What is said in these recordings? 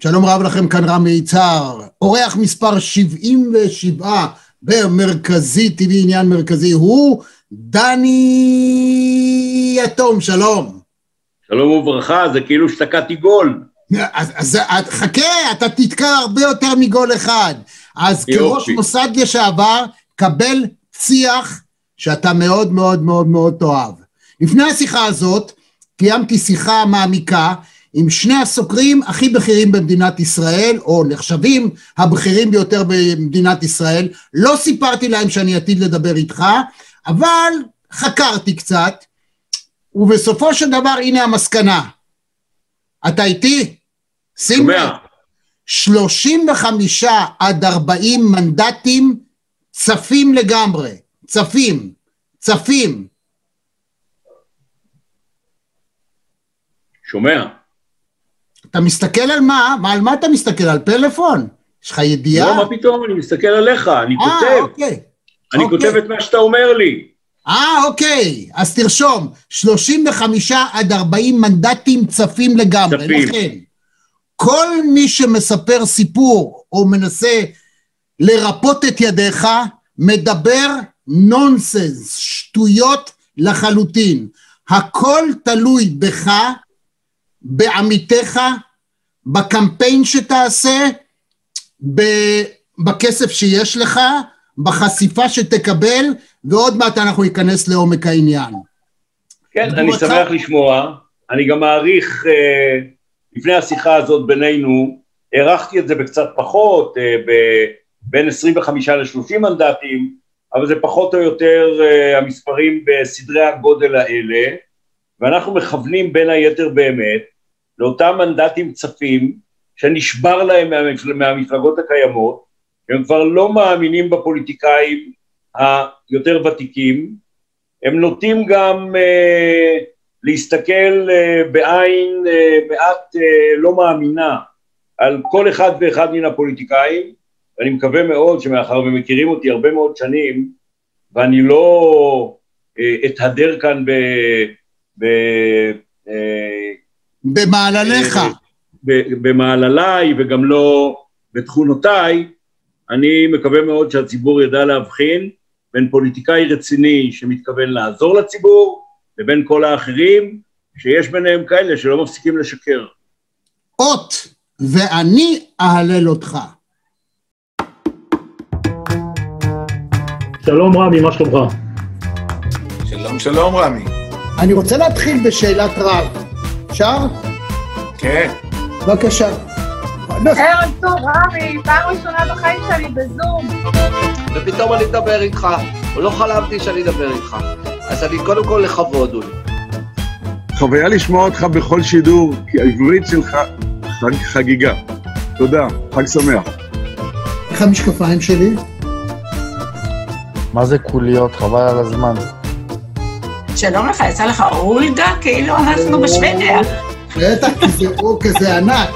שלום רב לכם, כאן רמי יצהר, אורח מספר 77 במרכזי טבעי עניין מרכזי הוא דני יתום, שלום. שלום וברכה, זה כאילו שתקעתי גול. אז, אז, אז חכה, אתה תתקע הרבה יותר מגול אחד. אז יופי. כראש מוסד לשעבר, קבל ציח שאתה מאוד מאוד מאוד מאוד תאהב. לפני השיחה הזאת, קיימתי שיחה מעמיקה עם שני הסוקרים הכי בכירים במדינת ישראל, או נחשבים הבכירים ביותר במדינת ישראל. לא סיפרתי להם שאני עתיד לדבר איתך, אבל חקרתי קצת, ובסופו של דבר הנה המסקנה. אתה איתי? שים לב. שומע? 35 עד 40 מנדטים צפים לגמרי, צפים, צפים. שומע? אתה מסתכל על מה? מה? על מה אתה מסתכל? על פלאפון? יש לך ידיעה? לא, מה פתאום, אני מסתכל עליך, אני אה, כותב, אוקיי. אני אוקיי. כותב את מה שאתה אומר לי. אה, אוקיי. אז תרשום, 35 עד 40 מנדטים צפים לגמרי. צפים. לכן, כל מי שמספר סיפור או מנסה לרפות את ידיך, מדבר נונסנס, שטויות לחלוטין. הכל תלוי בך, בעמיתיך, בקמפיין שתעשה, ב- בכסף שיש לך, בחשיפה שתקבל, ועוד מעט אנחנו ניכנס לעומק העניין. כן? אני שמח לשמוע, אני גם מעריך, אה, לפני השיחה הזאת בינינו, הערכתי את זה בקצת פחות, אה, ב- בין 25 ל-30 מנדטים, אבל זה פחות או יותר אה, המספרים בסדרי הגודל האלה, ואנחנו מכוונים בין היתר באמת לאותם מנדטים צפים שנשבר להם מהמפל... מהמפלגות הקיימות, הם כבר לא מאמינים בפוליטיקאים היותר ותיקים, הם נוטים גם אה, להסתכל אה, בעין אה, מעט אה, לא מאמינה על כל אחד ואחד מן הפוליטיקאים, ואני מקווה מאוד שמאחר ומכירים אותי הרבה מאוד שנים, ואני לא אה, אתהדר כאן ב... ב אה, במעלליך. אה, במעלליי וגם לא בתכונותיי, אני מקווה מאוד שהציבור ידע להבחין בין פוליטיקאי רציני שמתכוון לעזור לציבור לבין כל האחרים שיש ביניהם כאלה שלא מפסיקים לשקר. אות, ואני אהלל אותך. שלום רמי, מה שלומך? שלום שלום רמי. אני רוצה להתחיל בשאלת רב. אפשר? כן. בבקשה. ערב טוב, רמי, פעם ראשונה בחיים שלי בזום. ופתאום אני מדבר איתך, לא חלמתי שאני אדבר איתך. אז אני קודם כל לכבוד, אולי. חוויה לשמוע אותך בכל שידור, כי העברית שלך חג, חגיגה. תודה, חג שמח. איך המשקפיים שלי? מה זה קוליות? חבל על הזמן. שלום לך, יצא לך אולגה? כאילו אנחנו בשוודיה. בטח, כי זה אור כזה ענק.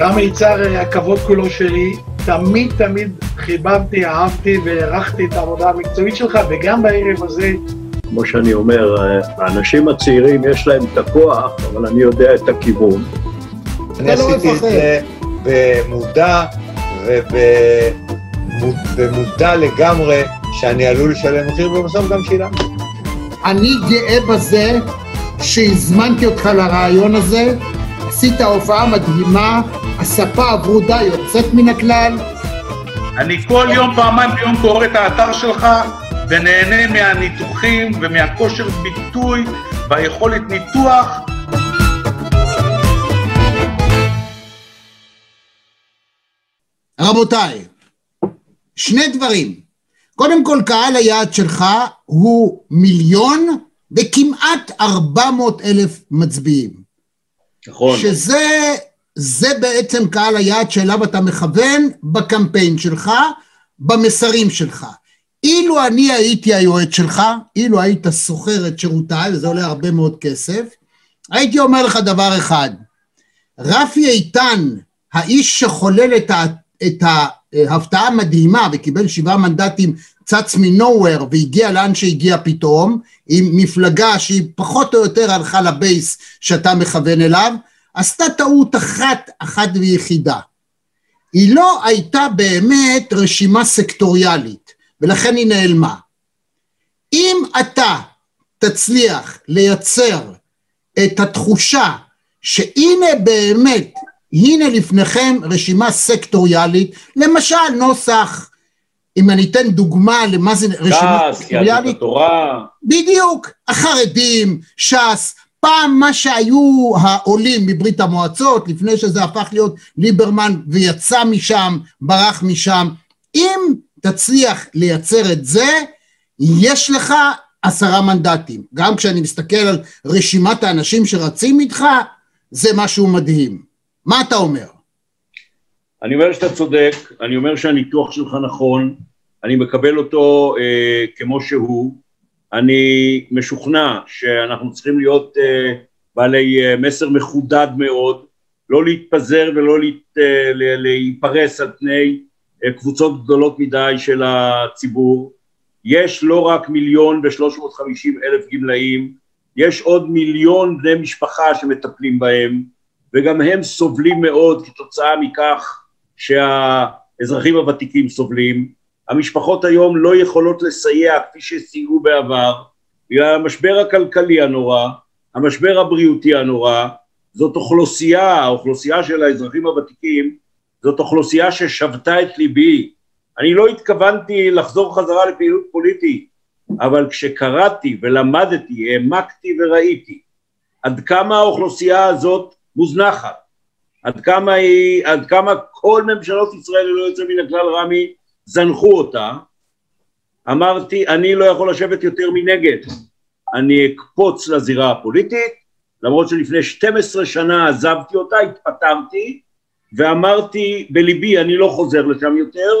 רמי יצהר, הכבוד כולו שלי. תמיד תמיד חיבבתי, אהבתי והערכתי את העבודה המקצועית שלך, וגם בערב הזה כמו שאני אומר, האנשים הצעירים יש להם את הכוח, אבל אני יודע את הכיוון. אני לא עשיתי את. זה במודע ובמודע לגמרי שאני עלול לשלם מחיר, ובסוף גם שילמתי. אני גאה בזה שהזמנתי אותך לרעיון הזה, עשית הופעה מדהימה, הספה הברודה יוצאת מן הכלל, אני כל יום, פעמיים ביום קורא את האתר שלך ונהנה מהניתוחים ומהכושר ביטוי והיכולת ניתוח. רבותיי, שני דברים. קודם כל, קהל היעד שלך הוא מיליון וכמעט ארבע מאות אלף מצביעים. נכון. שזה זה בעצם קהל היעד שאליו אתה מכוון בקמפיין שלך, במסרים שלך. אילו אני הייתי היועץ שלך, אילו היית שוכר את שירותיי, וזה עולה הרבה מאוד כסף, הייתי אומר לך דבר אחד, רפי איתן, האיש שחולל את, את ההפתעה המדהימה וקיבל שבעה מנדטים צץ מנוהוור והגיע לאן שהגיע פתאום, עם מפלגה שהיא פחות או יותר הלכה לבייס שאתה מכוון אליו, עשתה טעות אחת, אחת ויחידה. היא לא הייתה באמת רשימה סקטוריאלית, ולכן היא נעלמה. אם אתה תצליח לייצר את התחושה שהנה באמת, הנה לפניכם רשימה סקטוריאלית, למשל נוסח, אם אני אתן דוגמה למה זה רשימה ש"ס, סקטוריאלית, יהדות התורה, בדיוק, החרדים, ש"ס, פעם מה שהיו העולים מברית המועצות, לפני שזה הפך להיות ליברמן ויצא משם, ברח משם, אם תצליח לייצר את זה, יש לך עשרה מנדטים. גם כשאני מסתכל על רשימת האנשים שרצים איתך, זה משהו מדהים. מה אתה אומר? אני אומר שאתה צודק, אני אומר שהניתוח שלך נכון, אני מקבל אותו אה, כמו שהוא, אני משוכנע שאנחנו צריכים להיות אה, בעלי אה, מסר מחודד מאוד, לא להתפזר ולא להת, אה, להיפרס על פני אה, קבוצות גדולות מדי של הציבור. יש לא רק מיליון ושלוש מאות חמישים אלף גמלאים, יש עוד מיליון בני משפחה שמטפלים בהם, וגם הם סובלים מאוד כתוצאה מכך שהאזרחים הוותיקים סובלים. המשפחות היום לא יכולות לסייע כפי שסייעו בעבר, בגלל המשבר הכלכלי הנורא, המשבר הבריאותי הנורא, זאת אוכלוסייה, האוכלוסייה של האזרחים הוותיקים, זאת אוכלוסייה ששבתה את ליבי. אני לא התכוונתי לחזור חזרה לפעילות פוליטית, אבל כשקראתי ולמדתי, העמקתי וראיתי עד כמה האוכלוסייה הזאת מוזנחת, עד כמה היא, עד כמה כל ממשלות ישראל ללא יוצא מן הכלל רמי זנחו אותה, אמרתי אני לא יכול לשבת יותר מנגד, אני אקפוץ לזירה הפוליטית, למרות שלפני 12 שנה עזבתי אותה, התפטרתי ואמרתי בליבי אני לא חוזר לשם יותר,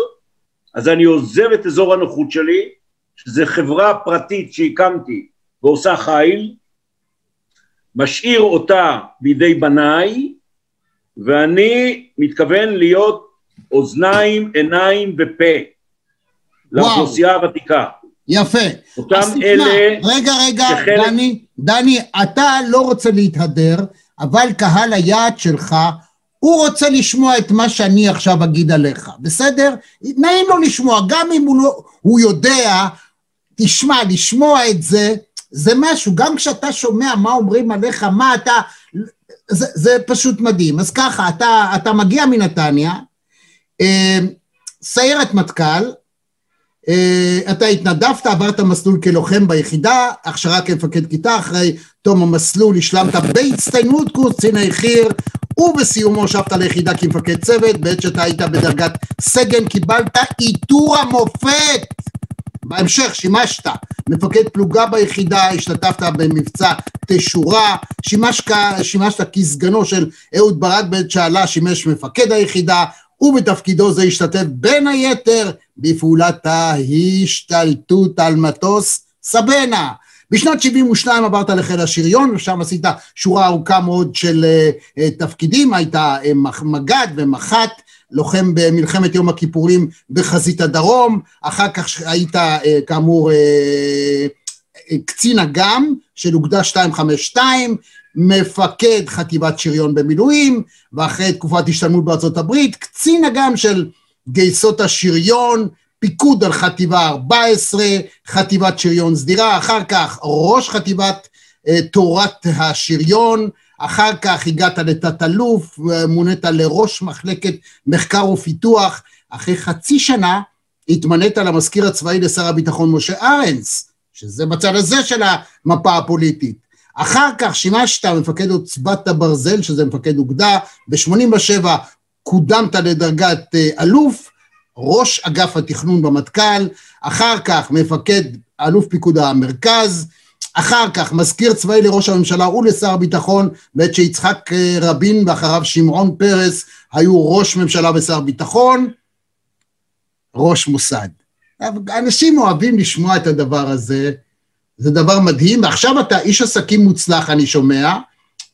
אז אני עוזב את אזור הנוחות שלי, שזה חברה פרטית שהקמתי ועושה חיל, משאיר אותה בידי בניי, ואני מתכוון להיות אוזניים, עיניים ופה לאוכלוסייה הוותיקה. יפה. אותם תשמע, אלה רגע, רגע, שחלק- דני, דני, אתה לא רוצה להתהדר, אבל קהל היעד שלך, הוא רוצה לשמוע את מה שאני עכשיו אגיד עליך, בסדר? נעים לו לשמוע, גם אם הוא, לא, הוא יודע, תשמע, לשמוע את זה, זה משהו, גם כשאתה שומע מה אומרים עליך, מה אתה, זה, זה פשוט מדהים. אז ככה, אתה, אתה מגיע מנתניה, אה, סיירת מטכ"ל, אה, אתה התנדבת, עברת מסלול כלוחם ביחידה, הכשרה כמפקד כיתה, אחרי תום המסלול השלמת בהצטיינות קורס קציני חי"ר, ובסיומו שבת ליחידה כמפקד צוות, בעת שאתה היית בדרגת סגן קיבלת עיטור המופת. בהמשך שימשת מפקד פלוגה ביחידה, השתתפת במבצע תשורה, שימשת, שימשת כסגנו של אהוד ברק בעת שעלה, שימש מפקד היחידה, ובתפקידו זה השתתף בין היתר בפעולת ההשתלטות על מטוס סבנה. בשנת 72 עברת לחיל השריון, ושם עשית שורה ארוכה מאוד של uh, uh, תפקידים, היית uh, מג"ד ומח"ט, לוחם במלחמת יום הכיפורים בחזית הדרום, אחר כך היית uh, כאמור uh, קצין אג"ם של אוגדה 252, מפקד חטיבת שריון במילואים, ואחרי תקופת השתלמות בארצות הברית, קצין אג"ם של גייסות השריון, פיקוד על חטיבה 14, חטיבת שריון סדירה, אחר כך ראש חטיבת תורת השריון, אחר כך הגעת לתת-אלוף, מונית לראש מחלקת מחקר ופיתוח, אחרי חצי שנה התמנית למזכיר הצבאי לשר הביטחון משה ארנס, שזה בצד הזה של המפה הפוליטית. אחר כך שימשת מפקד עוצבת הברזל, שזה מפקד אוגדה, ב-87 קודמת לדרגת אלוף, ראש אגף התכנון במטכ"ל, אחר כך מפקד אלוף פיקוד המרכז, אחר כך מזכיר צבאי לראש הממשלה ולשר הביטחון, בעת שיצחק רבין ואחריו שמעון פרס היו ראש ממשלה ושר ביטחון, ראש מוסד. אנשים אוהבים לשמוע את הדבר הזה, זה דבר מדהים, ועכשיו אתה איש עסקים מוצלח, אני שומע,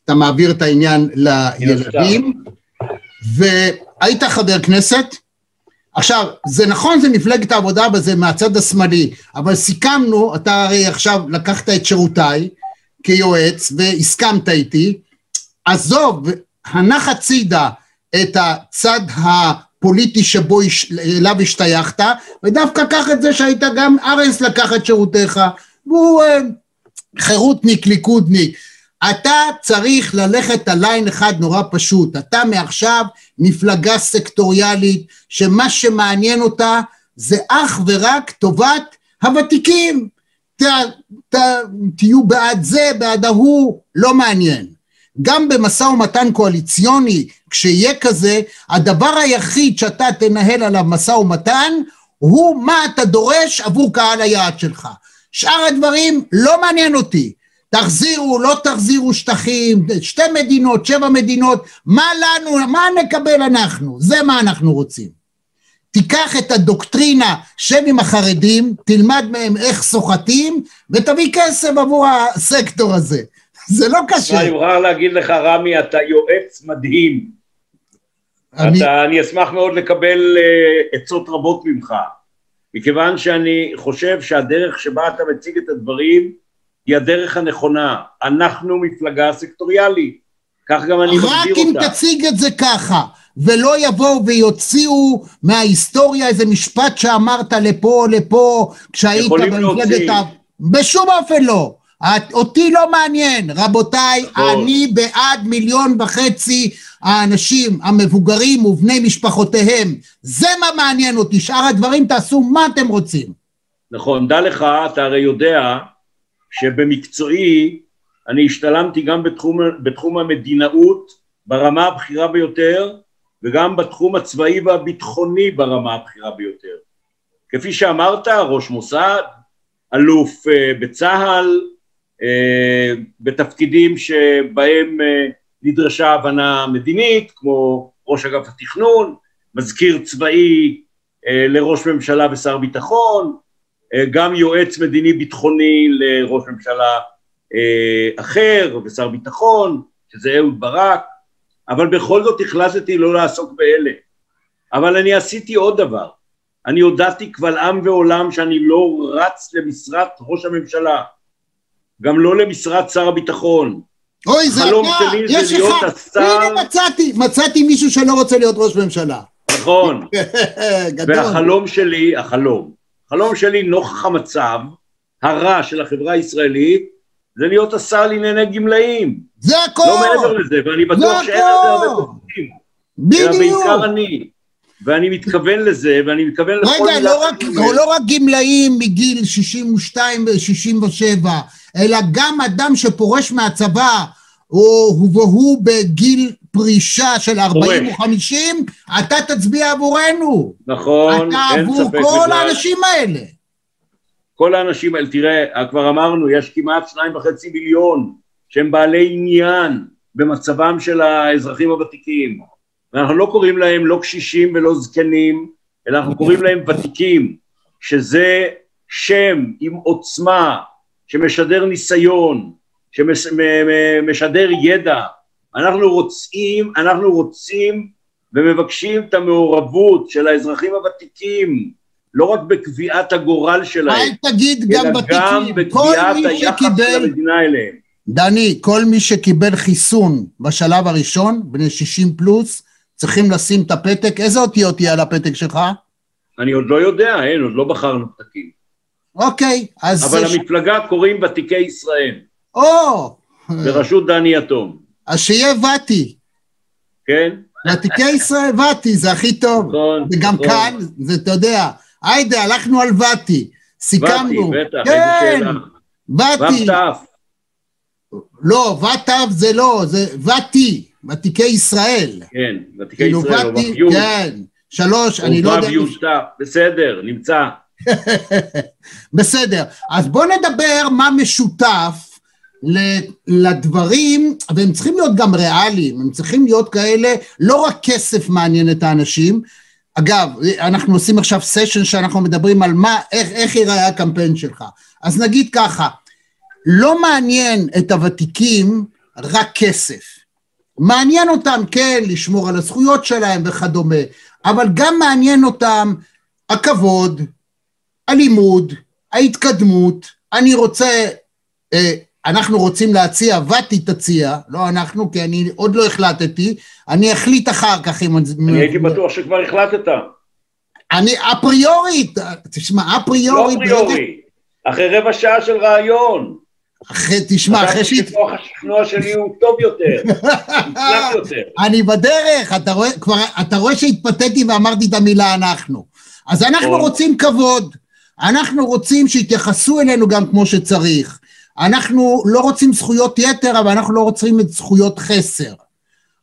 אתה מעביר את העניין לילדים, והיית חבר כנסת, עכשיו, זה נכון, זה מפלגת העבודה וזה מהצד השמאלי, אבל סיכמנו, אתה הרי עכשיו לקחת את שירותיי כיועץ והסכמת איתי, עזוב, הנח הצידה את הצד הפוליטי שבו, אליו השתייכת, ודווקא קח את זה שהיית גם ארנס לקח את שירותיך, והוא אה, חירותניק, ליכודניק. אתה צריך ללכת על ליין אחד נורא פשוט, אתה מעכשיו מפלגה סקטוריאלית שמה שמעניין אותה זה אך ורק טובת הוותיקים. ת, ת, תהיו בעד זה, בעד ההוא, לא מעניין. גם במשא ומתן קואליציוני, כשיהיה כזה, הדבר היחיד שאתה תנהל עליו משא ומתן, הוא מה אתה דורש עבור קהל היעד שלך. שאר הדברים לא מעניין אותי. תחזירו, לא תחזירו שטחים, שתי מדינות, שבע מדינות, מה לנו, מה נקבל אנחנו? זה מה אנחנו רוצים. תיקח את הדוקטרינה, שב עם החרדים, תלמד מהם איך סוחטים, ותביא כסף עבור הסקטור הזה. זה לא קשה. אני מוכרח להגיד לך, רמי, אתה יועץ מדהים. אני- אתה, אני אשמח מאוד לקבל uh, עצות רבות ממך, מכיוון שאני חושב שהדרך שבה אתה מציג את הדברים היא הדרך הנכונה. אנחנו מפלגה סקטוריאלית, כך גם אני רק מגדיר אם אותה. תציג את זה ככה, ולא יבואו ויוציאו מההיסטוריה איזה משפט שאמרת לפה או לפה, כשהיית במפלגת. ה... בשום אופן לא. את- אותי לא מעניין, רבותיי, נכון. אני בעד מיליון וחצי האנשים המבוגרים ובני משפחותיהם. זה מה מעניין אותי, שאר הדברים תעשו מה אתם רוצים. נכון, דע לך, אתה הרי יודע שבמקצועי אני השתלמתי גם בתחום, בתחום המדינאות ברמה הבכירה ביותר וגם בתחום הצבאי והביטחוני ברמה הבכירה ביותר. כפי שאמרת, ראש מוסד, אלוף אה, בצה"ל, אה, בתפקידים שבהם אה, נדרשה הבנה מדינית, כמו ראש אגף התכנון, מזכיר צבאי אה, לראש ממשלה ושר ביטחון, גם יועץ מדיני ביטחוני לראש ממשלה אה, אחר ושר ביטחון, שזה אהוד ברק, אבל בכל זאת החלטתי לא לעסוק באלה. אבל אני עשיתי עוד דבר, אני הודעתי קבל עם ועולם שאני לא רץ למשרת ראש הממשלה, גם לא למשרת שר הביטחון. אוי, זה החלום אתה, שלי יש זה להיות אחד, השר, הנה מצאתי, מצאתי מישהו שלא רוצה להיות ראש ממשלה. נכון, גדול. והחלום שלי, החלום, החלום שלי נוכח המצב הרע של החברה הישראלית, זה להיות השר לענייני גמלאים. זה הכל. לא מעבר לזה, ואני בטוח שאין לזה הרבה הכל. תופסים. אלא בדיוק. בעיקר אני. ואני מתכוון לזה, ואני מתכוון לכל רגע, לא רק. לא רק גמלאים מגיל 62 ו-67, אלא גם אדם שפורש מהצבא, או- והוא בגיל פרישה של 40 או 50, אתה תצביע עבורנו. נכון, אתה אין עבור ספק כל בכלל. האנשים האלה. כל האנשים האלה, תראה, כבר אמרנו, יש כמעט שניים וחצי מיליון שהם בעלי עניין במצבם של האזרחים הוותיקים. ואנחנו לא קוראים להם לא קשישים ולא זקנים, אלא אנחנו קוראים להם ותיקים, שזה שם עם עוצמה, שמשדר ניסיון, שמשדר ידע. אנחנו רוצים, אנחנו רוצים ומבקשים את המעורבות של האזרחים הוותיקים, לא רק בקביעת הגורל שלהם, אל תגיד גם אלא גם. כל בקביעת היחס של שקיבל, המדינה אליהם. דני, כל מי שקיבל חיסון בשלב הראשון, בני 60 פלוס, צריכים לשים את הפתק. איזה אותיות יהיה על הפתק שלך? אני עוד לא יודע, אין, עוד לא בחרנו פתקים. אוקיי, אז... אבל זה- המפלגה קוראים ותיקי ישראל, או, בראשות דני יתום, אז שיהיה ואטי. כן? ותיקי ישראל ואטי, זה הכי טוב. נכון, וגם נכון. כאן, זה, אתה יודע, היידה, הלכנו על ואטי. סיכמנו. ואטי, בטח, כן, ואטי. שאלה. ו"ת, לא, ותיו זה לא, זה ואטי, ותיקי ישראל. כן, ותיקי כאילו ישראל, או ואטי, ו"י, כן. שלוש, אני לא יודע... ו"י, ת', בסדר, נמצא. בסדר, אז בוא נדבר מה משותף לדברים, והם צריכים להיות גם ריאליים, הם צריכים להיות כאלה, לא רק כסף מעניין את האנשים. אגב, אנחנו עושים עכשיו סשן שאנחנו מדברים על מה, איך, איך ייראה הקמפיין שלך. אז נגיד ככה, לא מעניין את הוותיקים רק כסף. מעניין אותם, כן, לשמור על הזכויות שלהם וכדומה, אבל גם מעניין אותם הכבוד, הלימוד, ההתקדמות, אני רוצה, אה, אנחנו רוצים להציע, ואתי תציע, לא אנחנו, כי אני עוד לא החלטתי, אני אחליט אחר כך אם... אני הייתי בטוח שכבר החלטת. אני אפריורית, תשמע, לא אפריורית, אפריורי, אחרי רבע שעה של רעיון. אחרי, תשמע, אחרי שהת... שכוח השכנוע שלי הוא טוב יותר, מוצלח יותר. אני בדרך, אתה רואה, כבר, אתה רואה שהתפתיתי ואמרתי את המילה אנחנו. אז אנחנו טוב. רוצים כבוד, אנחנו רוצים שיתייחסו אלינו גם כמו שצריך. אנחנו לא רוצים זכויות יתר, אבל אנחנו לא רוצים את זכויות חסר.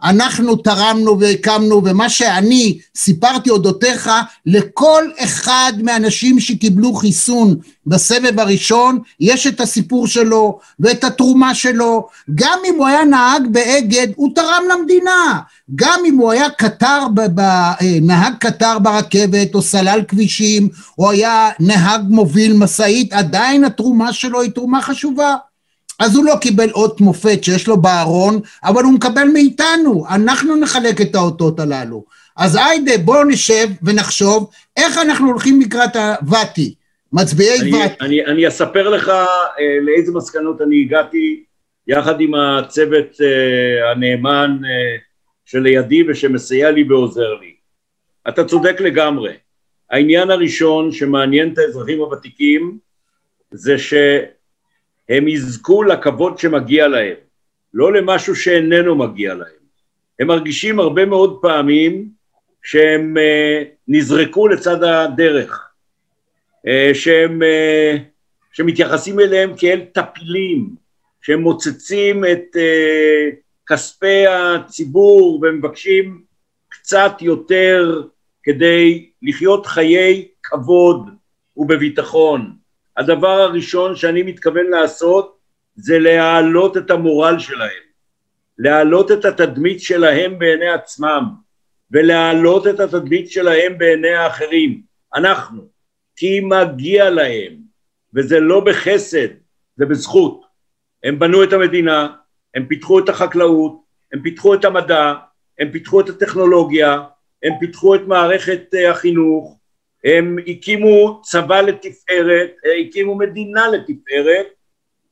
אנחנו תרמנו והקמנו, ומה שאני סיפרתי אודותיך לכל אחד מהאנשים שקיבלו חיסון בסבב הראשון, יש את הסיפור שלו ואת התרומה שלו. גם אם הוא היה נהג באגד, הוא תרם למדינה. גם אם הוא היה קטר, אה, נהג קטר ברכבת, או סלל כבישים, או היה נהג מוביל משאית, עדיין התרומה שלו היא תרומה חשובה. אז הוא לא קיבל אות מופת שיש לו בארון, אבל הוא מקבל מאיתנו, אנחנו נחלק את האותות הללו. אז היידה, בואו נשב ונחשוב איך אנחנו הולכים לקראת הוואטי, מצביעי אני, וואטי. אני, אני אספר לך אה, לאיזה מסקנות אני הגעתי יחד עם הצוות אה, הנאמן אה, שלידי ושמסייע לי ועוזר לי. אתה צודק לגמרי. העניין הראשון שמעניין את האזרחים הוותיקים זה שהם יזכו לכבוד שמגיע להם, לא למשהו שאיננו מגיע להם. הם מרגישים הרבה מאוד פעמים שהם אה, נזרקו לצד הדרך. אה, שהם, אה, שמתייחסים אליהם כאל טפילים, שהם מוצצים את אה, כספי הציבור ומבקשים קצת יותר כדי לחיות חיי כבוד ובביטחון. הדבר הראשון שאני מתכוון לעשות זה להעלות את המורל שלהם, להעלות את התדמית שלהם בעיני עצמם ולהעלות את התדמית שלהם בעיני האחרים. אנחנו, כי מגיע להם, וזה לא בחסד, זה בזכות. הם בנו את המדינה, הם פיתחו את החקלאות, הם פיתחו את המדע, הם פיתחו את הטכנולוגיה, הם פיתחו את מערכת אה, החינוך, הם הקימו צבא לתפארת, אה, הקימו מדינה לתפארת,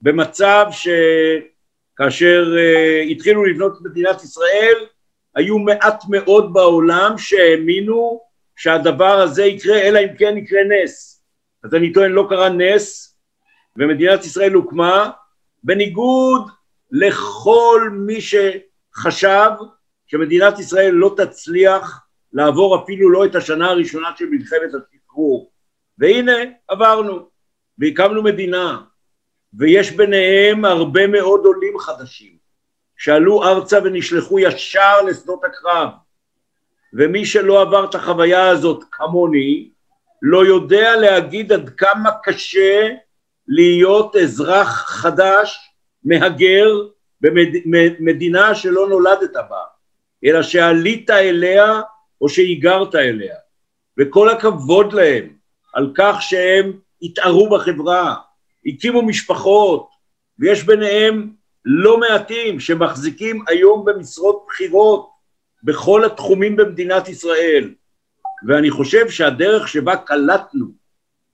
במצב שכאשר אה, התחילו לבנות את מדינת ישראל, היו מעט מאוד בעולם שהאמינו שהדבר הזה יקרה, אלא אם כן יקרה נס. אז אני טוען, לא קרה נס, ומדינת ישראל הוקמה, בניגוד לכל מי שחשב שמדינת ישראל לא תצליח לעבור אפילו לא את השנה הראשונה של מלחמת השחרור. והנה, עברנו, והקמנו מדינה, ויש ביניהם הרבה מאוד עולים חדשים, שעלו ארצה ונשלחו ישר לשדות הקרב. ומי שלא עבר את החוויה הזאת כמוני, לא יודע להגיד עד כמה קשה להיות אזרח חדש, מהגר, במדינה שלא נולדת בה, אלא שעלית אליה או שהיגרת אליה. וכל הכבוד להם על כך שהם התערו בחברה, הקימו משפחות, ויש ביניהם לא מעטים שמחזיקים היום במשרות בכירות בכל התחומים במדינת ישראל. ואני חושב שהדרך שבה קלטנו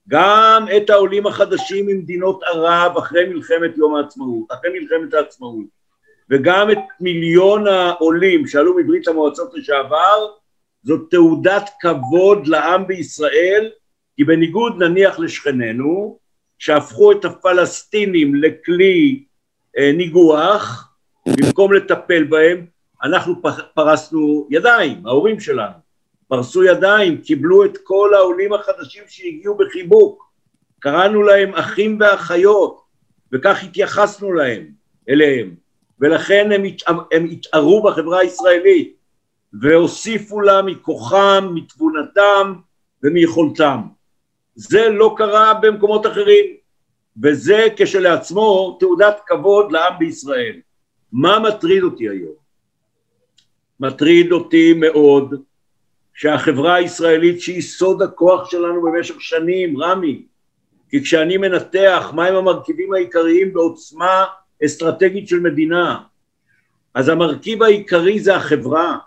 גם את העולים החדשים ממדינות ערב אחרי מלחמת יום העצמאות, אחרי מלחמת העצמאות, וגם את מיליון העולים שעלו מברית המועצות לשעבר, זאת תעודת כבוד לעם בישראל, כי בניגוד נניח לשכנינו, שהפכו את הפלסטינים לכלי אה, ניגוח, במקום לטפל בהם, אנחנו פרסנו ידיים, ההורים שלנו. פרסו ידיים, קיבלו את כל העולים החדשים שהגיעו בחיבוק, קראנו להם אחים ואחיות, וכך התייחסנו להם, אליהם, ולכן הם, הם התערו בחברה הישראלית, והוסיפו לה מכוחם, מתבונתם ומיכולתם. זה לא קרה במקומות אחרים, וזה כשלעצמו תעודת כבוד לעם בישראל. מה מטריד אותי היום? מטריד אותי מאוד שהחברה הישראלית שהיא סוד הכוח שלנו במשך שנים, רמי, כי כשאני מנתח מהם המרכיבים העיקריים בעוצמה אסטרטגית של מדינה, אז המרכיב העיקרי זה החברה,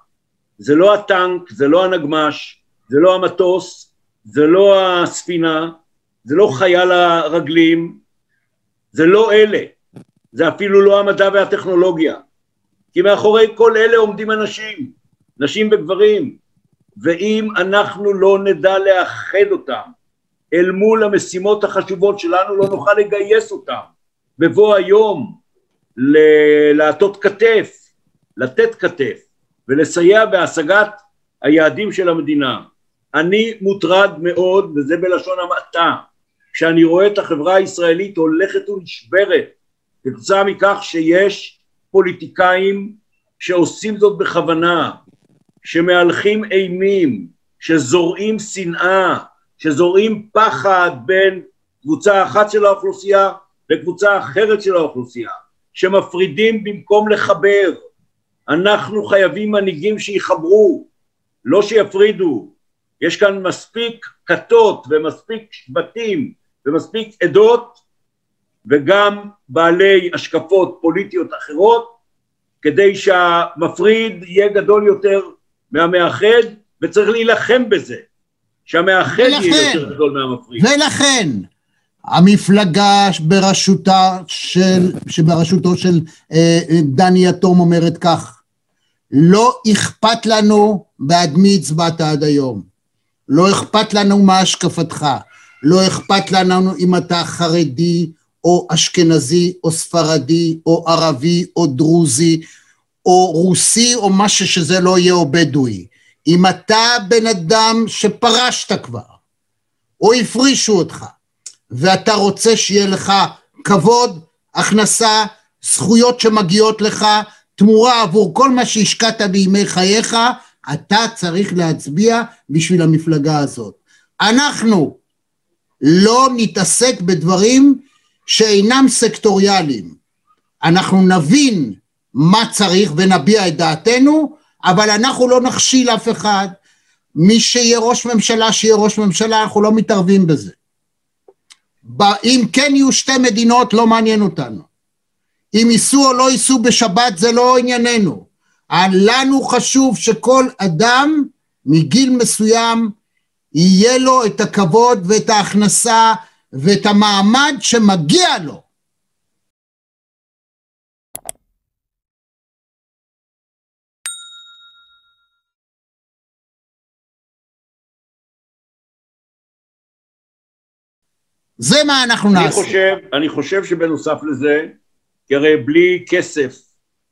זה לא הטנק, זה לא הנגמש, זה לא המטוס, זה לא הספינה, זה לא חייל הרגלים, זה לא אלה, זה אפילו לא המדע והטכנולוגיה, כי מאחורי כל אלה עומדים אנשים, נשים וגברים, ואם אנחנו לא נדע לאחד אותם אל מול המשימות החשובות שלנו, לא נוכל לגייס אותם. בבוא היום להטות כתף, לתת כתף ולסייע בהשגת היעדים של המדינה. אני מוטרד מאוד, וזה בלשון המעטה, כשאני רואה את החברה הישראלית הולכת ונשברת כתוצאה מכך שיש פוליטיקאים שעושים זאת בכוונה, שמהלכים אימים, שזורעים שנאה, שזורעים פחד בין קבוצה אחת של האוכלוסייה לקבוצה אחרת של האוכלוסייה, שמפרידים במקום לחבר. אנחנו חייבים מנהיגים שיחברו, לא שיפרידו. יש כאן מספיק כתות ומספיק שבטים ומספיק עדות וגם בעלי השקפות פוליטיות אחרות כדי שהמפריד יהיה גדול יותר מהמאחד וצריך להילחם בזה שהמאחד יהיה יותר גדול מהמפריד. ולכן המפלגה בראשותה של, שבראשותו של אה, דני יתום אומרת כך לא אכפת לנו בעד מי הצבעת עד היום לא אכפת לנו מה השקפתך לא אכפת לנו אם אתה חרדי או אשכנזי או ספרדי או ערבי או דרוזי או רוסי או משהו שזה לא יהיה או בדואי. אם אתה בן אדם שפרשת כבר או הפרישו אותך ואתה רוצה שיהיה לך כבוד, הכנסה, זכויות שמגיעות לך, תמורה עבור כל מה שהשקעת בימי חייך, אתה צריך להצביע בשביל המפלגה הזאת. אנחנו לא נתעסק בדברים שאינם סקטוריאליים. אנחנו נבין מה צריך ונביע את דעתנו, אבל אנחנו לא נכשיל אף אחד. מי שיהיה ראש ממשלה, שיהיה ראש ממשלה, אנחנו לא מתערבים בזה. אם כן יהיו שתי מדינות, לא מעניין אותנו. אם ייסעו או לא ייסעו בשבת, זה לא ענייננו. לנו חשוב שכל אדם מגיל מסוים יהיה לו את הכבוד ואת ההכנסה ואת המעמד שמגיע לו. זה מה אנחנו אני נעשה. חושב, אני חושב שבנוסף לזה, כי הרי בלי כסף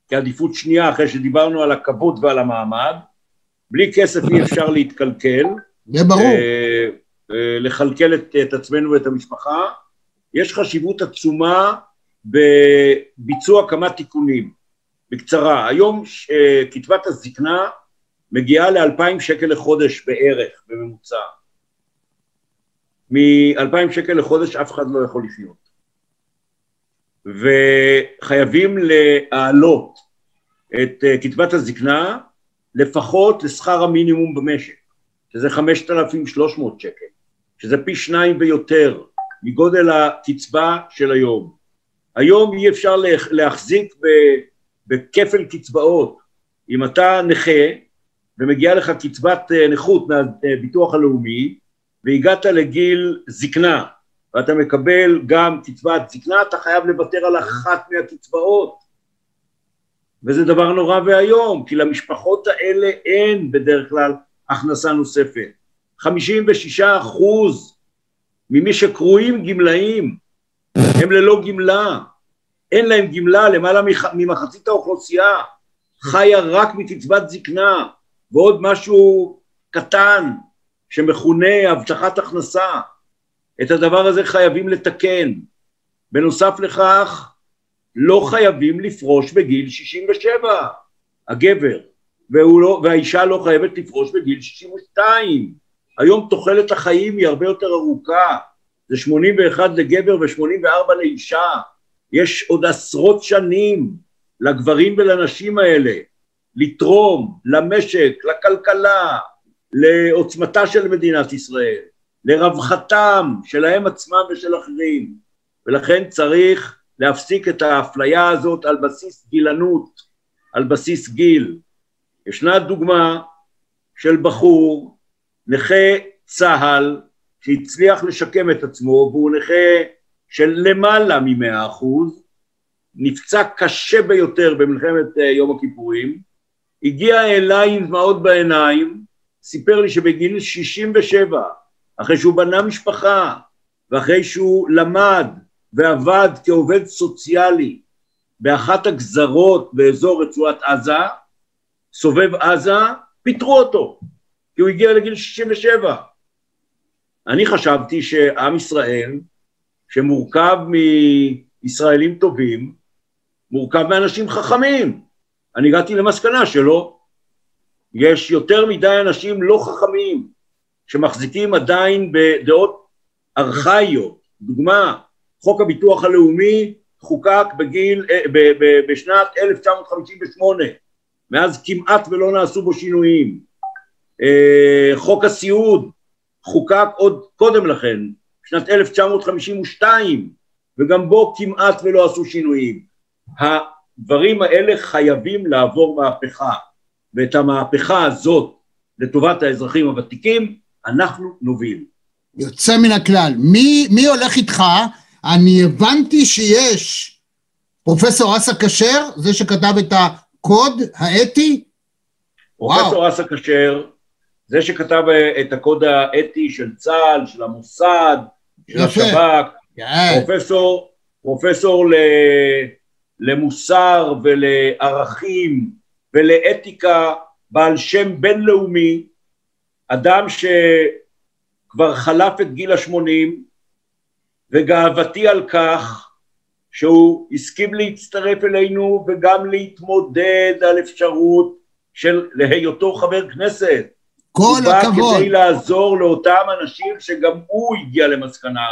כעדיפות שנייה אחרי שדיברנו על הכבוד ועל המעמד, בלי כסף אי אפשר להתקלקל. זה ברור. אה, אה, לכלכל את, את עצמנו ואת המשפחה. יש חשיבות עצומה בביצוע כמה תיקונים. בקצרה, היום אה, קצבת הזקנה מגיעה לאלפיים שקל לחודש בערך, בממוצע. מאלפיים שקל לחודש אף אחד לא יכול לחיות. וחייבים להעלות את אה, קצבת הזקנה לפחות לשכר המינימום במשק, שזה 5,300 שקל, שזה פי שניים ויותר מגודל הקצבה של היום. היום אי אפשר להחזיק בכפל קצבאות. אם אתה נכה ומגיעה לך קצבת אה, נכות מהביטוח הלאומי והגעת לגיל זקנה ואתה מקבל גם קצבת זקנה, אתה חייב לוותר על אחת מהקצבאות. וזה דבר נורא ואיום, כי למשפחות האלה אין בדרך כלל הכנסה נוספת. 56 אחוז ממי שקרויים גמלאים הם ללא גמלה, אין להם גמלה, למעלה ממחצית האוכלוסייה חיה רק מקצבת זקנה ועוד משהו קטן שמכונה הבטחת הכנסה. את הדבר הזה חייבים לתקן. בנוסף לכך, לא חייבים לפרוש בגיל 67, הגבר, לא, והאישה לא חייבת לפרוש בגיל 62. היום תוחלת החיים היא הרבה יותר ארוכה, זה 81 לגבר ו-84 לאישה. יש עוד עשרות שנים לגברים ולנשים האלה לתרום למשק, לכלכלה, לעוצמתה של מדינת ישראל. לרווחתם שלהם עצמם ושל אחרים, ולכן צריך להפסיק את האפליה הזאת על בסיס גילנות, על בסיס גיל. ישנה דוגמה של בחור נכה צה"ל שהצליח לשקם את עצמו והוא נכה של למעלה ממאה אחוז, נפצע קשה ביותר במלחמת אה, יום הכיפורים, הגיע אליי עם דמעות בעיניים, סיפר לי שבגיל 67, אחרי שהוא בנה משפחה ואחרי שהוא למד ועבד כעובד סוציאלי באחת הגזרות באזור רצועת עזה, סובב עזה, פיטרו אותו, כי הוא הגיע לגיל 67. אני חשבתי שעם ישראל, שמורכב מישראלים טובים, מורכב מאנשים חכמים. אני הגעתי למסקנה שלא. יש יותר מדי אנשים לא חכמים, שמחזיקים עדיין בדעות ארכאיות. דוגמה, חוק הביטוח הלאומי חוקק בגיל, אה, ב, ב, בשנת 1958, מאז כמעט ולא נעשו בו שינויים. אה, חוק הסיעוד חוקק עוד קודם לכן, בשנת 1952, וגם בו כמעט ולא עשו שינויים. הדברים האלה חייבים לעבור מהפכה, ואת המהפכה הזאת לטובת האזרחים הוותיקים, אנחנו נוביל. יוצא מן הכלל. מי, מי הולך איתך? אני הבנתי שיש פרופסור אסא כשר, זה שכתב את הקוד האתי? פרופסור אסא כשר, זה שכתב אה, את הקוד האתי של צה"ל, של המוסד, של. השב"כ, כן. פרופסור, פרופסור ל, למוסר ולערכים ולאתיקה בעל שם בינלאומי, אדם שכבר חלף את גיל השמונים, וגאוותי על כך שהוא הסכים להצטרף אלינו וגם להתמודד על אפשרות של להיותו חבר כנסת. כל הוא בא הכבוד. כדי לעזור לאותם אנשים שגם הוא הגיע למסקנה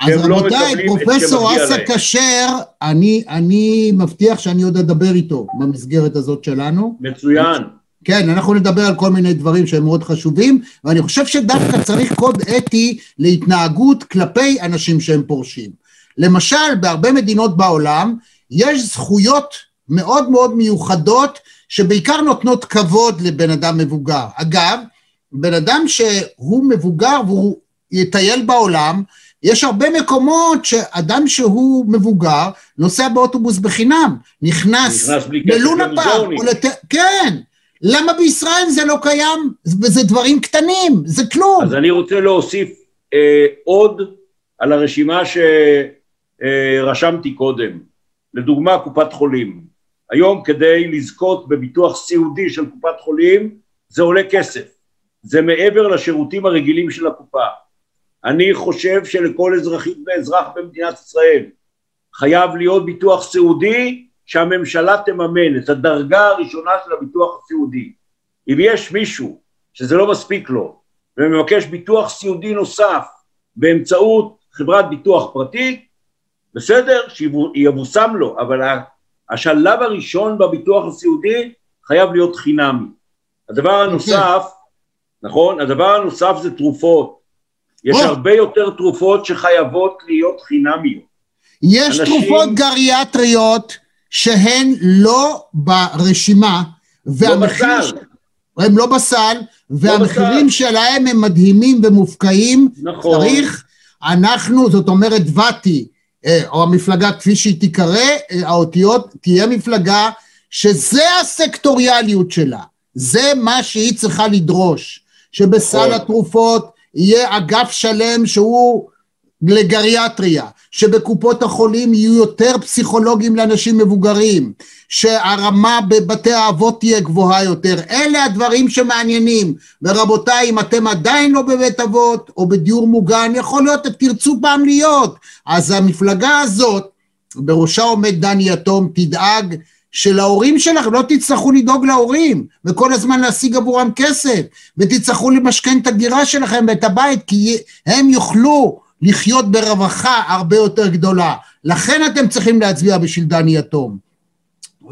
אז לא רבותיי, פרופסור אסא. כשר, אני, אני מבטיח שאני עוד אדבר איתו במסגרת הזאת שלנו. מצוין. כן, אנחנו נדבר על כל מיני דברים שהם מאוד חשובים, ואני חושב שדווקא צריך קוד אתי להתנהגות כלפי אנשים שהם פורשים. למשל, בהרבה מדינות בעולם יש זכויות מאוד מאוד מיוחדות שבעיקר נותנות כבוד לבן אדם מבוגר. אגב, בן אדם שהוא מבוגר והוא יטייל בעולם, יש הרבה מקומות שאדם שהוא מבוגר נוסע באוטובוס בחינם, נכנס, נכנס ללונה פארק, לת... כן, למה בישראל זה לא קיים? זה דברים קטנים, זה כלום. אז אני רוצה להוסיף אה, עוד על הרשימה שרשמתי קודם. לדוגמה, קופת חולים. היום כדי לזכות בביטוח סיעודי של קופת חולים, זה עולה כסף. זה מעבר לשירותים הרגילים של הקופה. אני חושב שלכל אזרחית ואזרח במדינת ישראל חייב להיות ביטוח סיעודי שהממשלה תממן את הדרגה הראשונה של הביטוח הסיעודי. אם יש מישהו שזה לא מספיק לו ומבקש ביטוח סיעודי נוסף באמצעות חברת ביטוח פרטית, בסדר, שיבושם לו, אבל השלב הראשון בביטוח הסיעודי חייב להיות חינמי. הדבר הנוסף, נכון, הדבר הנוסף זה תרופות. יש או. הרבה יותר תרופות שחייבות להיות חינמיות. יש אנשים- תרופות גריאטריות שהן לא ברשימה, והמחיר... בסל. ש- הם לא בסל, והמחירים שלהם הם מדהימים ומופקעים. נכון. צריך, אנחנו, זאת אומרת ואתי, אה, או המפלגה כפי שהיא תיקרא, אה, האותיות, תהיה מפלגה שזה הסקטוריאליות שלה. זה מה שהיא צריכה לדרוש. שבסל נכון. התרופות יהיה אגף שלם שהוא לגריאטריה, שבקופות החולים יהיו יותר פסיכולוגים לאנשים מבוגרים, שהרמה בבתי האבות תהיה גבוהה יותר. אלה הדברים שמעניינים. ורבותיי, אם אתם עדיין לא בבית אבות או בדיור מוגן, יכול להיות, תרצו פעם להיות. אז המפלגה הזאת, בראשה עומד דני יתום, תדאג שלהורים שלכם לא תצטרכו לדאוג להורים וכל הזמן להשיג עבורם כסף ותצטרכו למשכן את הדירה שלכם ואת הבית כי הם יוכלו לחיות ברווחה הרבה יותר גדולה. לכן אתם צריכים להצביע בשביל דני יתום.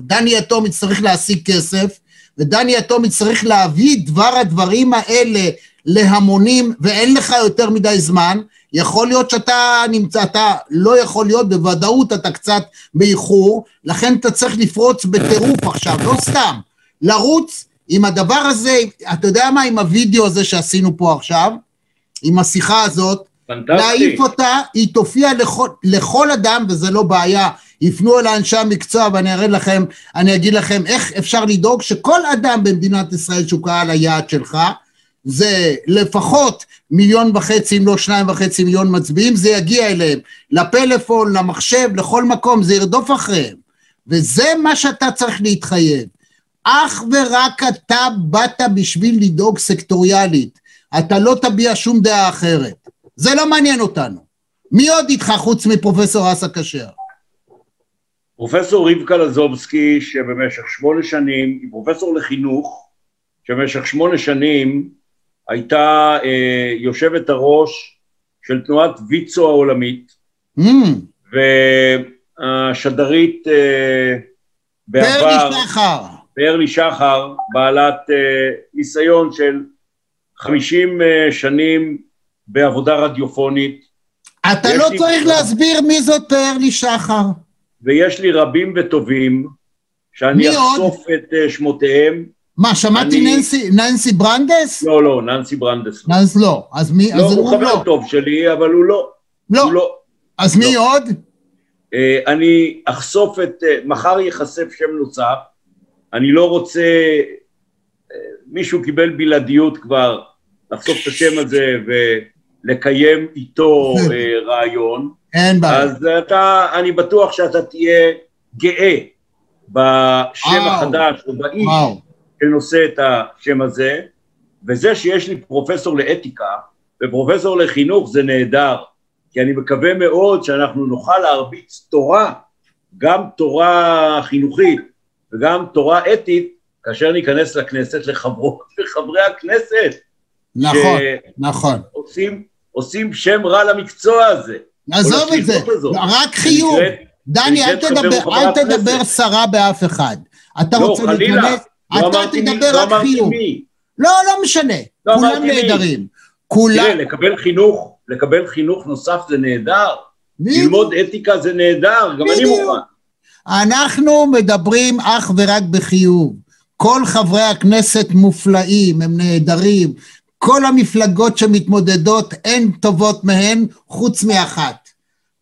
דני יתום יצטרך להשיג כסף ודני יתום יצטרך להביא דבר הדברים האלה להמונים ואין לך יותר מדי זמן, יכול להיות שאתה נמצא, אתה לא יכול להיות, בוודאות אתה קצת באיחור, לכן אתה צריך לפרוץ בטירוף עכשיו, לא סתם, לרוץ עם הדבר הזה, אתה יודע מה, עם הוידאו הזה שעשינו פה עכשיו, עם השיחה הזאת, פנטסטי. להעיף אותה, היא תופיע לכל, לכל אדם, וזה לא בעיה. יפנו אל אנשי המקצוע ואני אראה לכם, אני אגיד לכם איך אפשר לדאוג שכל אדם במדינת ישראל שהוא קהל היעד שלך, זה לפחות מיליון וחצי, אם לא שניים וחצי מיליון מצביעים, זה יגיע אליהם, לפלאפון, למחשב, לכל מקום, זה ירדוף אחריהם. וזה מה שאתה צריך להתחייב. אך ורק אתה באת בשביל לדאוג סקטוריאלית. אתה לא תביע שום דעה אחרת. זה לא מעניין אותנו. מי עוד איתך חוץ מפרופסור אסא כשר? פרופסור רבקה לזובסקי, שבמשך שמונה שנים, היא פרופסור לחינוך, שבמשך שמונה שנים הייתה אה, יושבת הראש של תנועת ויצו העולמית, אמ, והשדרית אה, בעבר, פרלי שחר. פרלי שחר, בעלת אה, ניסיון של 50 אה, שנים בעבודה רדיופונית, אתה לא צריך להסביר מי זאת פרלי שחר. ויש לי רבים וטובים, שאני מי עוד? אחשוף את אה, שמותיהם. מה, שמעתי אני- ננסי, ננסי ברנדס? לא, לא, ננסי ברנדס. לא. אז לא. אז מי, לא, אז הוא חבר טוב שלי, אבל הוא לא. לא. הוא לא. אז מי עוד? אה, אני אחשוף את, אה, מחר ייחשף שם נוסף, אני לא רוצה, אה, מישהו קיבל בלעדיות כבר לחשוף את השם הזה ולקיים איתו אה, רעיון, אין בעיה. אז אתה, אני בטוח שאתה תהיה גאה בשם וואו. החדש או באיש. שנושא את השם הזה, וזה שיש לי פרופסור לאתיקה ופרופסור לחינוך זה נהדר, כי אני מקווה מאוד שאנחנו נוכל להרביץ תורה, גם תורה חינוכית וגם תורה אתית, כאשר ניכנס לכנסת לחברות וחברי הכנסת, נכון, נכון. שעושים עושים שם רע למקצוע הזה. עזוב את זה, הזאת. רק חיוב. דני, אל תדבר, אל תדבר. סרה באף אחד. אתה לא, רוצה חלילה. להיכנס, אתה אמרתי מי- תדבר לא רק חיוב. מי. לא, לא משנה. לא כולם מי. נהדרים. כולם, תראה, לקבל חינוך, לקבל חינוך נוסף זה נהדר, בדיוק. ללמוד אתיקה זה נהדר, גם אני. מוכן. אנחנו מדברים אך ורק בחיוב. כל חברי הכנסת מופלאים, הם נהדרים. כל המפלגות שמתמודדות, אין טובות מהן חוץ מאחת.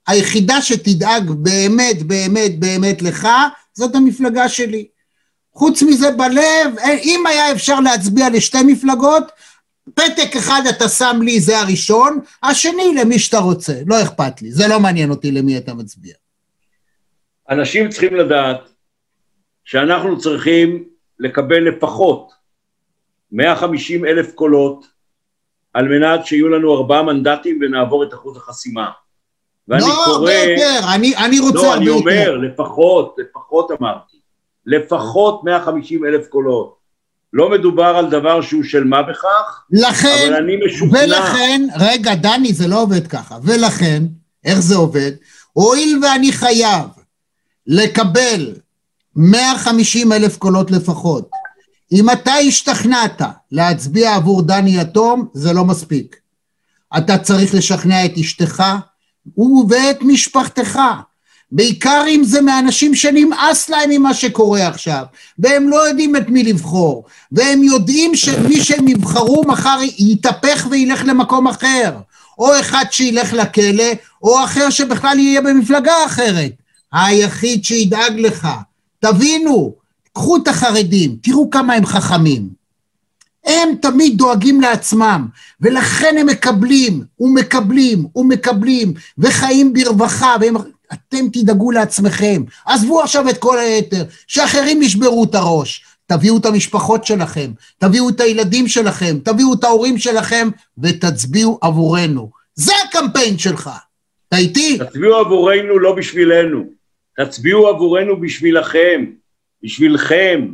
היחידה שתדאג באמת, באמת, באמת לך, זאת המפלגה שלי. חוץ מזה בלב, אין- אם היה אפשר להצביע לשתי מפלגות, פתק אחד אתה שם לי, זה הראשון, השני למי שאתה רוצה, לא אכפת לי, זה לא מעניין אותי למי אתה מצביע. אנשים צריכים לדעת שאנחנו צריכים לקבל לפחות 150 אלף קולות על מנת שיהיו לנו ארבעה מנדטים ונעבור את אחוז החסימה. ואני לא קורא... הרבה יותר, אני, אני רוצה לא, הרבה אני יותר. אומר, לפחות, לפחות אמרתי. לפחות 150 אלף קולות. לא מדובר על דבר שהוא של מה בכך, לכן, אבל אני משוכנע... ולכן, רגע, דני, זה לא עובד ככה. ולכן, איך זה עובד? הואיל ואני חייב לקבל 150 אלף קולות לפחות, אם אתה השתכנעת להצביע עבור דני יתום, זה לא מספיק. אתה צריך לשכנע את אשתך ואת משפחתך. בעיקר אם זה מאנשים שנמאס להם ממה שקורה עכשיו, והם לא יודעים את מי לבחור, והם יודעים שמי שהם יבחרו מחר יתהפך וילך למקום אחר, או אחד שילך לכלא, או אחר שבכלל יהיה במפלגה אחרת. היחיד שידאג לך. תבינו, קחו את החרדים, תראו כמה הם חכמים. הם תמיד דואגים לעצמם, ולכן הם מקבלים, ומקבלים, ומקבלים, וחיים ברווחה, והם... אתם תדאגו לעצמכם. עזבו עכשיו את כל היתר, שאחרים ישברו את הראש. תביאו את המשפחות שלכם, תביאו את הילדים שלכם, תביאו את ההורים שלכם, ותצביעו עבורנו. זה הקמפיין שלך. אתה איתי? תצביעו עבורנו, לא בשבילנו. תצביעו עבורנו בשבילכם, בשבילכם,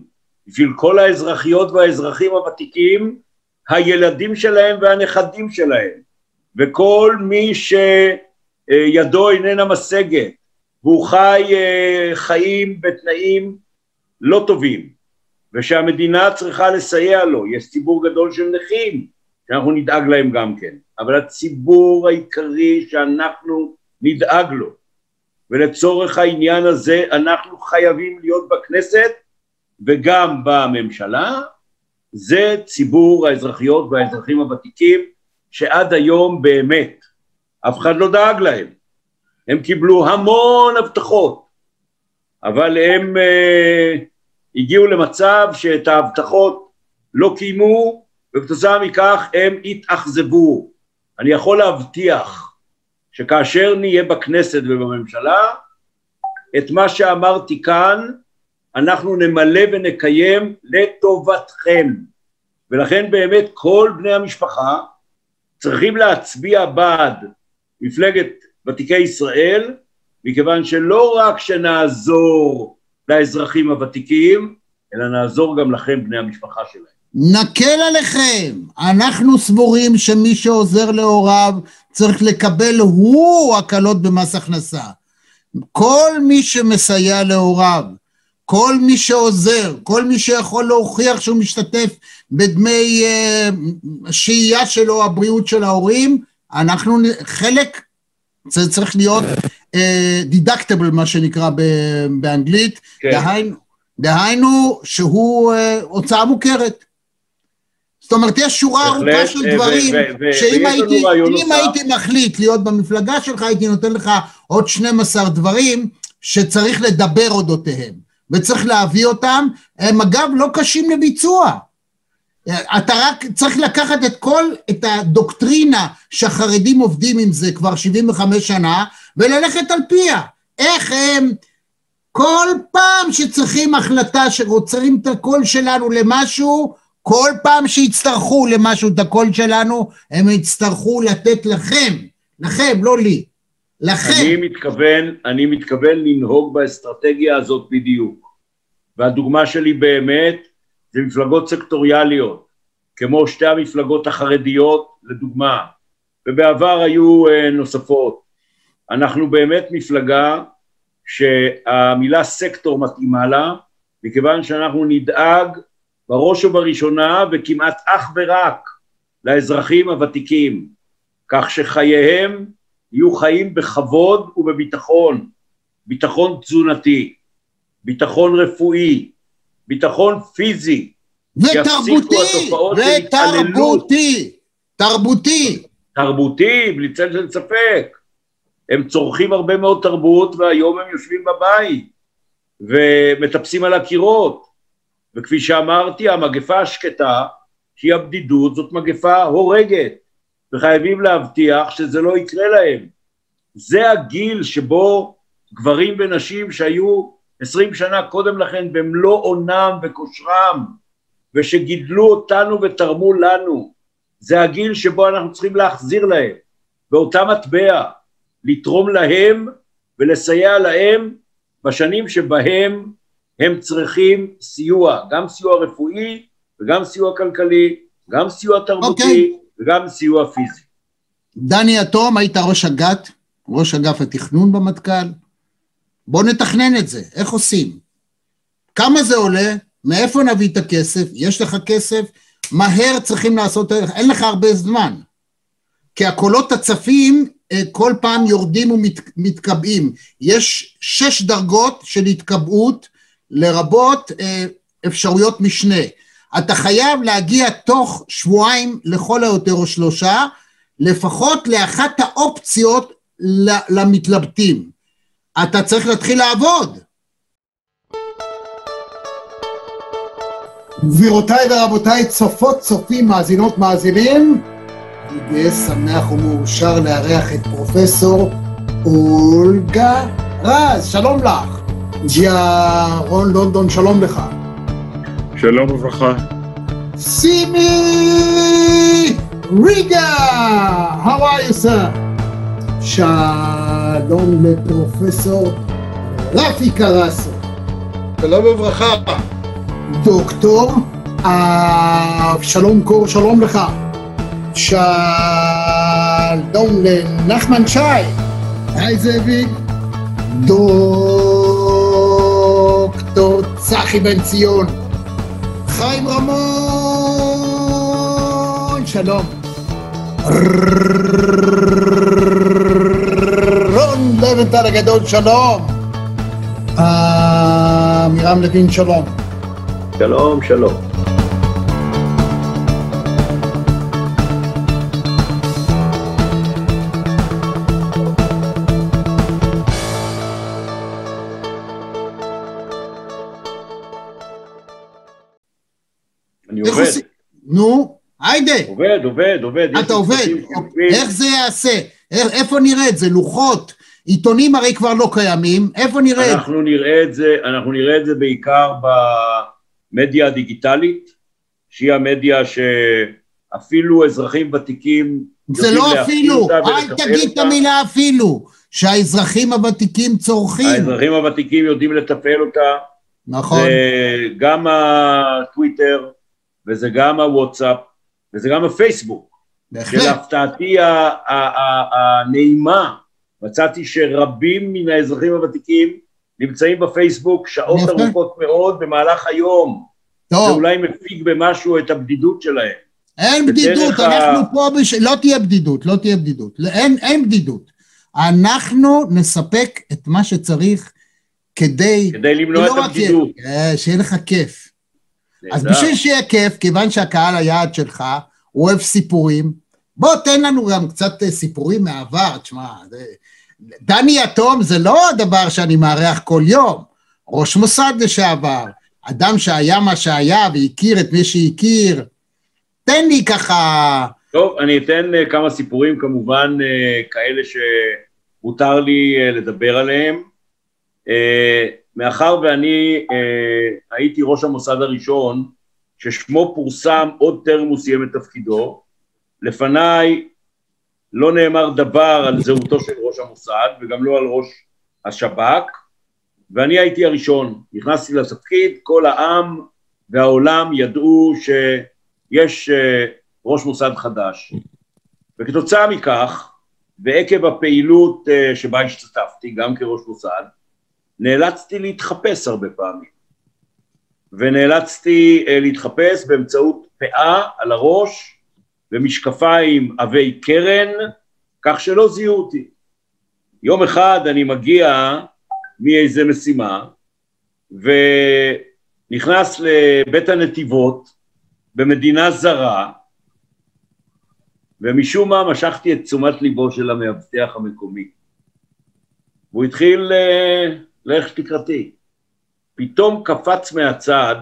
בשביל כל האזרחיות והאזרחים הוותיקים, הילדים שלהם והנכדים שלהם, וכל מי שידו איננה משגת, והוא חי אה, חיים בתנאים לא טובים, ושהמדינה צריכה לסייע לו, יש ציבור גדול של נכים, שאנחנו נדאג להם גם כן, אבל הציבור העיקרי שאנחנו נדאג לו, ולצורך העניין הזה אנחנו חייבים להיות בכנסת וגם בממשלה, זה ציבור האזרחיות והאזרחים הוותיקים, שעד היום באמת אף אחד לא דאג להם. הם קיבלו המון הבטחות, אבל הם uh, הגיעו למצב שאת ההבטחות לא קיימו, וכתוצאה מכך הם התאכזבו. אני יכול להבטיח שכאשר נהיה בכנסת ובממשלה, את מה שאמרתי כאן, אנחנו נמלא ונקיים לטובתכם. ולכן באמת כל בני המשפחה צריכים להצביע בעד מפלגת ותיקי ישראל, מכיוון שלא רק שנעזור לאזרחים הוותיקים, אלא נעזור גם לכם, בני המשפחה שלהם. נקל עליכם. אנחנו סבורים שמי שעוזר להוריו צריך לקבל הוא הקלות במס הכנסה. כל מי שמסייע להוריו, כל מי שעוזר, כל מי שיכול להוכיח שהוא משתתף בדמי uh, שהייה שלו, הבריאות של ההורים, אנחנו חלק, זה צריך להיות דידקטבל, uh, מה שנקרא באנגלית, כן. דהיינו, דהיינו שהוא uh, הוצאה מוכרת. זאת אומרת, יש שורה ארוכה של דברים, שאם הייתי, הייתי מחליט להיות במפלגה שלך, הייתי נותן לך עוד 12 דברים שצריך לדבר אודותיהם, וצריך להביא אותם, הם אגב לא קשים לביצוע. אתה רק צריך לקחת את כל, את הדוקטרינה שהחרדים עובדים עם זה כבר 75 שנה, וללכת על פיה. איך הם, כל פעם שצריכים החלטה שרוצרים את הקול שלנו למשהו, כל פעם שיצטרכו למשהו את הקול שלנו, הם יצטרכו לתת לכם, לכם, לא לי, לכם. אני מתכוון, אני מתכוון לנהוג באסטרטגיה הזאת בדיוק. והדוגמה שלי באמת זה מפלגות סקטוריאליות, כמו שתי המפלגות החרדיות לדוגמה, ובעבר היו uh, נוספות. אנחנו באמת מפלגה שהמילה סקטור מתאימה לה, מכיוון שאנחנו נדאג בראש ובראשונה וכמעט אך ורק לאזרחים הוותיקים, כך שחייהם יהיו חיים בכבוד ובביטחון, ביטחון תזונתי, ביטחון רפואי, ביטחון פיזי, ותרבותי, ותרבותי, תרבותי. תרבותי, בלי צל של ספק. הם צורכים הרבה מאוד תרבות והיום הם יושבים בבית ומטפסים על הקירות. וכפי שאמרתי, המגפה השקטה, שהיא הבדידות, זאת מגפה הורגת, וחייבים להבטיח שזה לא יקרה להם. זה הגיל שבו גברים ונשים שהיו עשרים שנה קודם לכן במלוא אונם וכושרם, ושגידלו אותנו ותרמו לנו, זה הגיל שבו אנחנו צריכים להחזיר להם, באותה מטבע, לתרום להם ולסייע להם בשנים שבהם הם צריכים סיוע, גם סיוע רפואי וגם סיוע כלכלי, גם סיוע תרבותי okay. אוקיי. וגם סיוע פיזי. דני יתום, היית ראש אג"ת, ראש אגף התכנון במטכ"ל. בוא נתכנן את זה, איך עושים? כמה זה עולה? מאיפה נביא את הכסף? יש לך כסף? מהר צריכים לעשות, אין לך הרבה זמן. כי הקולות הצפים אה, כל פעם יורדים ומתקבעים. יש שש דרגות של התקבעות לרבות אה, אפשרויות משנה. אתה חייב להגיע תוך שבועיים לכל היותר או שלושה, לפחות לאחת האופציות למתלבטים. אתה צריך להתחיל לעבוד. גבירותיי ורבותיי, צופות, צופים, מאזינות, מאזינים, אני גאה, שמח ומאושר לארח את פרופסור אולגה רז, שלום לך. ג'יה רון לונדון, שלום לך. שלום וברכה. סימי ריגה, how are you sir? שלום לפרופסור רפי קרסו. שלום וברכה. דוקטור אבשלום קור, שלום לך. שלום לנחמן שי. היי זאביק. דוקטור צחי בן ציון. חיים רמון, שלום. רון לבנטל הגדול, שלום! אה, עמירם לוין, שלום. שלום, שלום. נו. היידה, עובד, עובד, עובד. אתה עובד. איך זה ייעשה? איך- איפה נראה את זה? לוחות? עיתונים הרי כבר לא קיימים, איפה נראה את זה? אנחנו נראה את זה, אנחנו נראה את זה בעיקר במדיה הדיגיטלית, שהיא המדיה שאפילו אזרחים ותיקים זה לא אפילו, אל תגיד את. המילה אפילו, שהאזרחים הוותיקים צורכים. האזרחים הוותיקים יודעים לתפעל אותה, נכון. זה גם הטוויטר, וזה גם הוואטסאפ, וזה גם הפייסבוק. שלהפתעתי ה- ה- ה- הנעימה, מצאתי שרבים מן האזרחים הוותיקים נמצאים בפייסבוק שעות. ארוכות מאוד במהלך היום. טוב. זה אולי מפיג במשהו את הבדידות שלהם. אין בדידות, ה- אנחנו פה, בש... לא תהיה בדידות, לא תהיה בדידות, לא- אין, אין בדידות. אנחנו נספק את מה שצריך כדי... כדי למנוע לא את הבדידות. אה, שיהיה לך כיף. אז. בשביל שיהיה כיף, כיוון שהקהל היעד שלך, הוא אוהב סיפורים, בוא תן לנו גם קצת אה, סיפורים מהעבר, תשמע, זה... דני יתום זה לא הדבר שאני מארח כל יום, ראש מוסד לשעבר, אדם שהיה מה שהיה והכיר את מי שהכיר, תן לי ככה... טוב, אני אתן אה, כמה סיפורים, כמובן אה, כאלה שמותר לי לדבר עליהם. מאחר ואני אה, הייתי ראש המוסד הראשון, ששמו פורסם עוד טרם הוא סיים את תפקידו, לפניי לא נאמר דבר על זהותו של ראש המוסד וגם לא על ראש השב"כ, ואני הייתי הראשון. נכנסתי לתפקיד, כל העם והעולם ידעו שיש אה, ראש מוסד חדש. וכתוצאה מכך, ועקב הפעילות אה, שבה השתתפתי, גם כראש מוסד, נאלצתי להתחפש הרבה פעמים. ונאלצתי אה, להתחפש באמצעות פאה על הראש ומשקפיים עבי קרן, כך שלא זיהו אותי. יום אחד אני מגיע מאיזה משימה, ונכנס לבית הנתיבות במדינה זרה, ומשום מה משכתי את תשומת ליבו של המאבטח המקומי. והוא התחיל אה, ללכת לקראתי. פתאום קפץ מהצד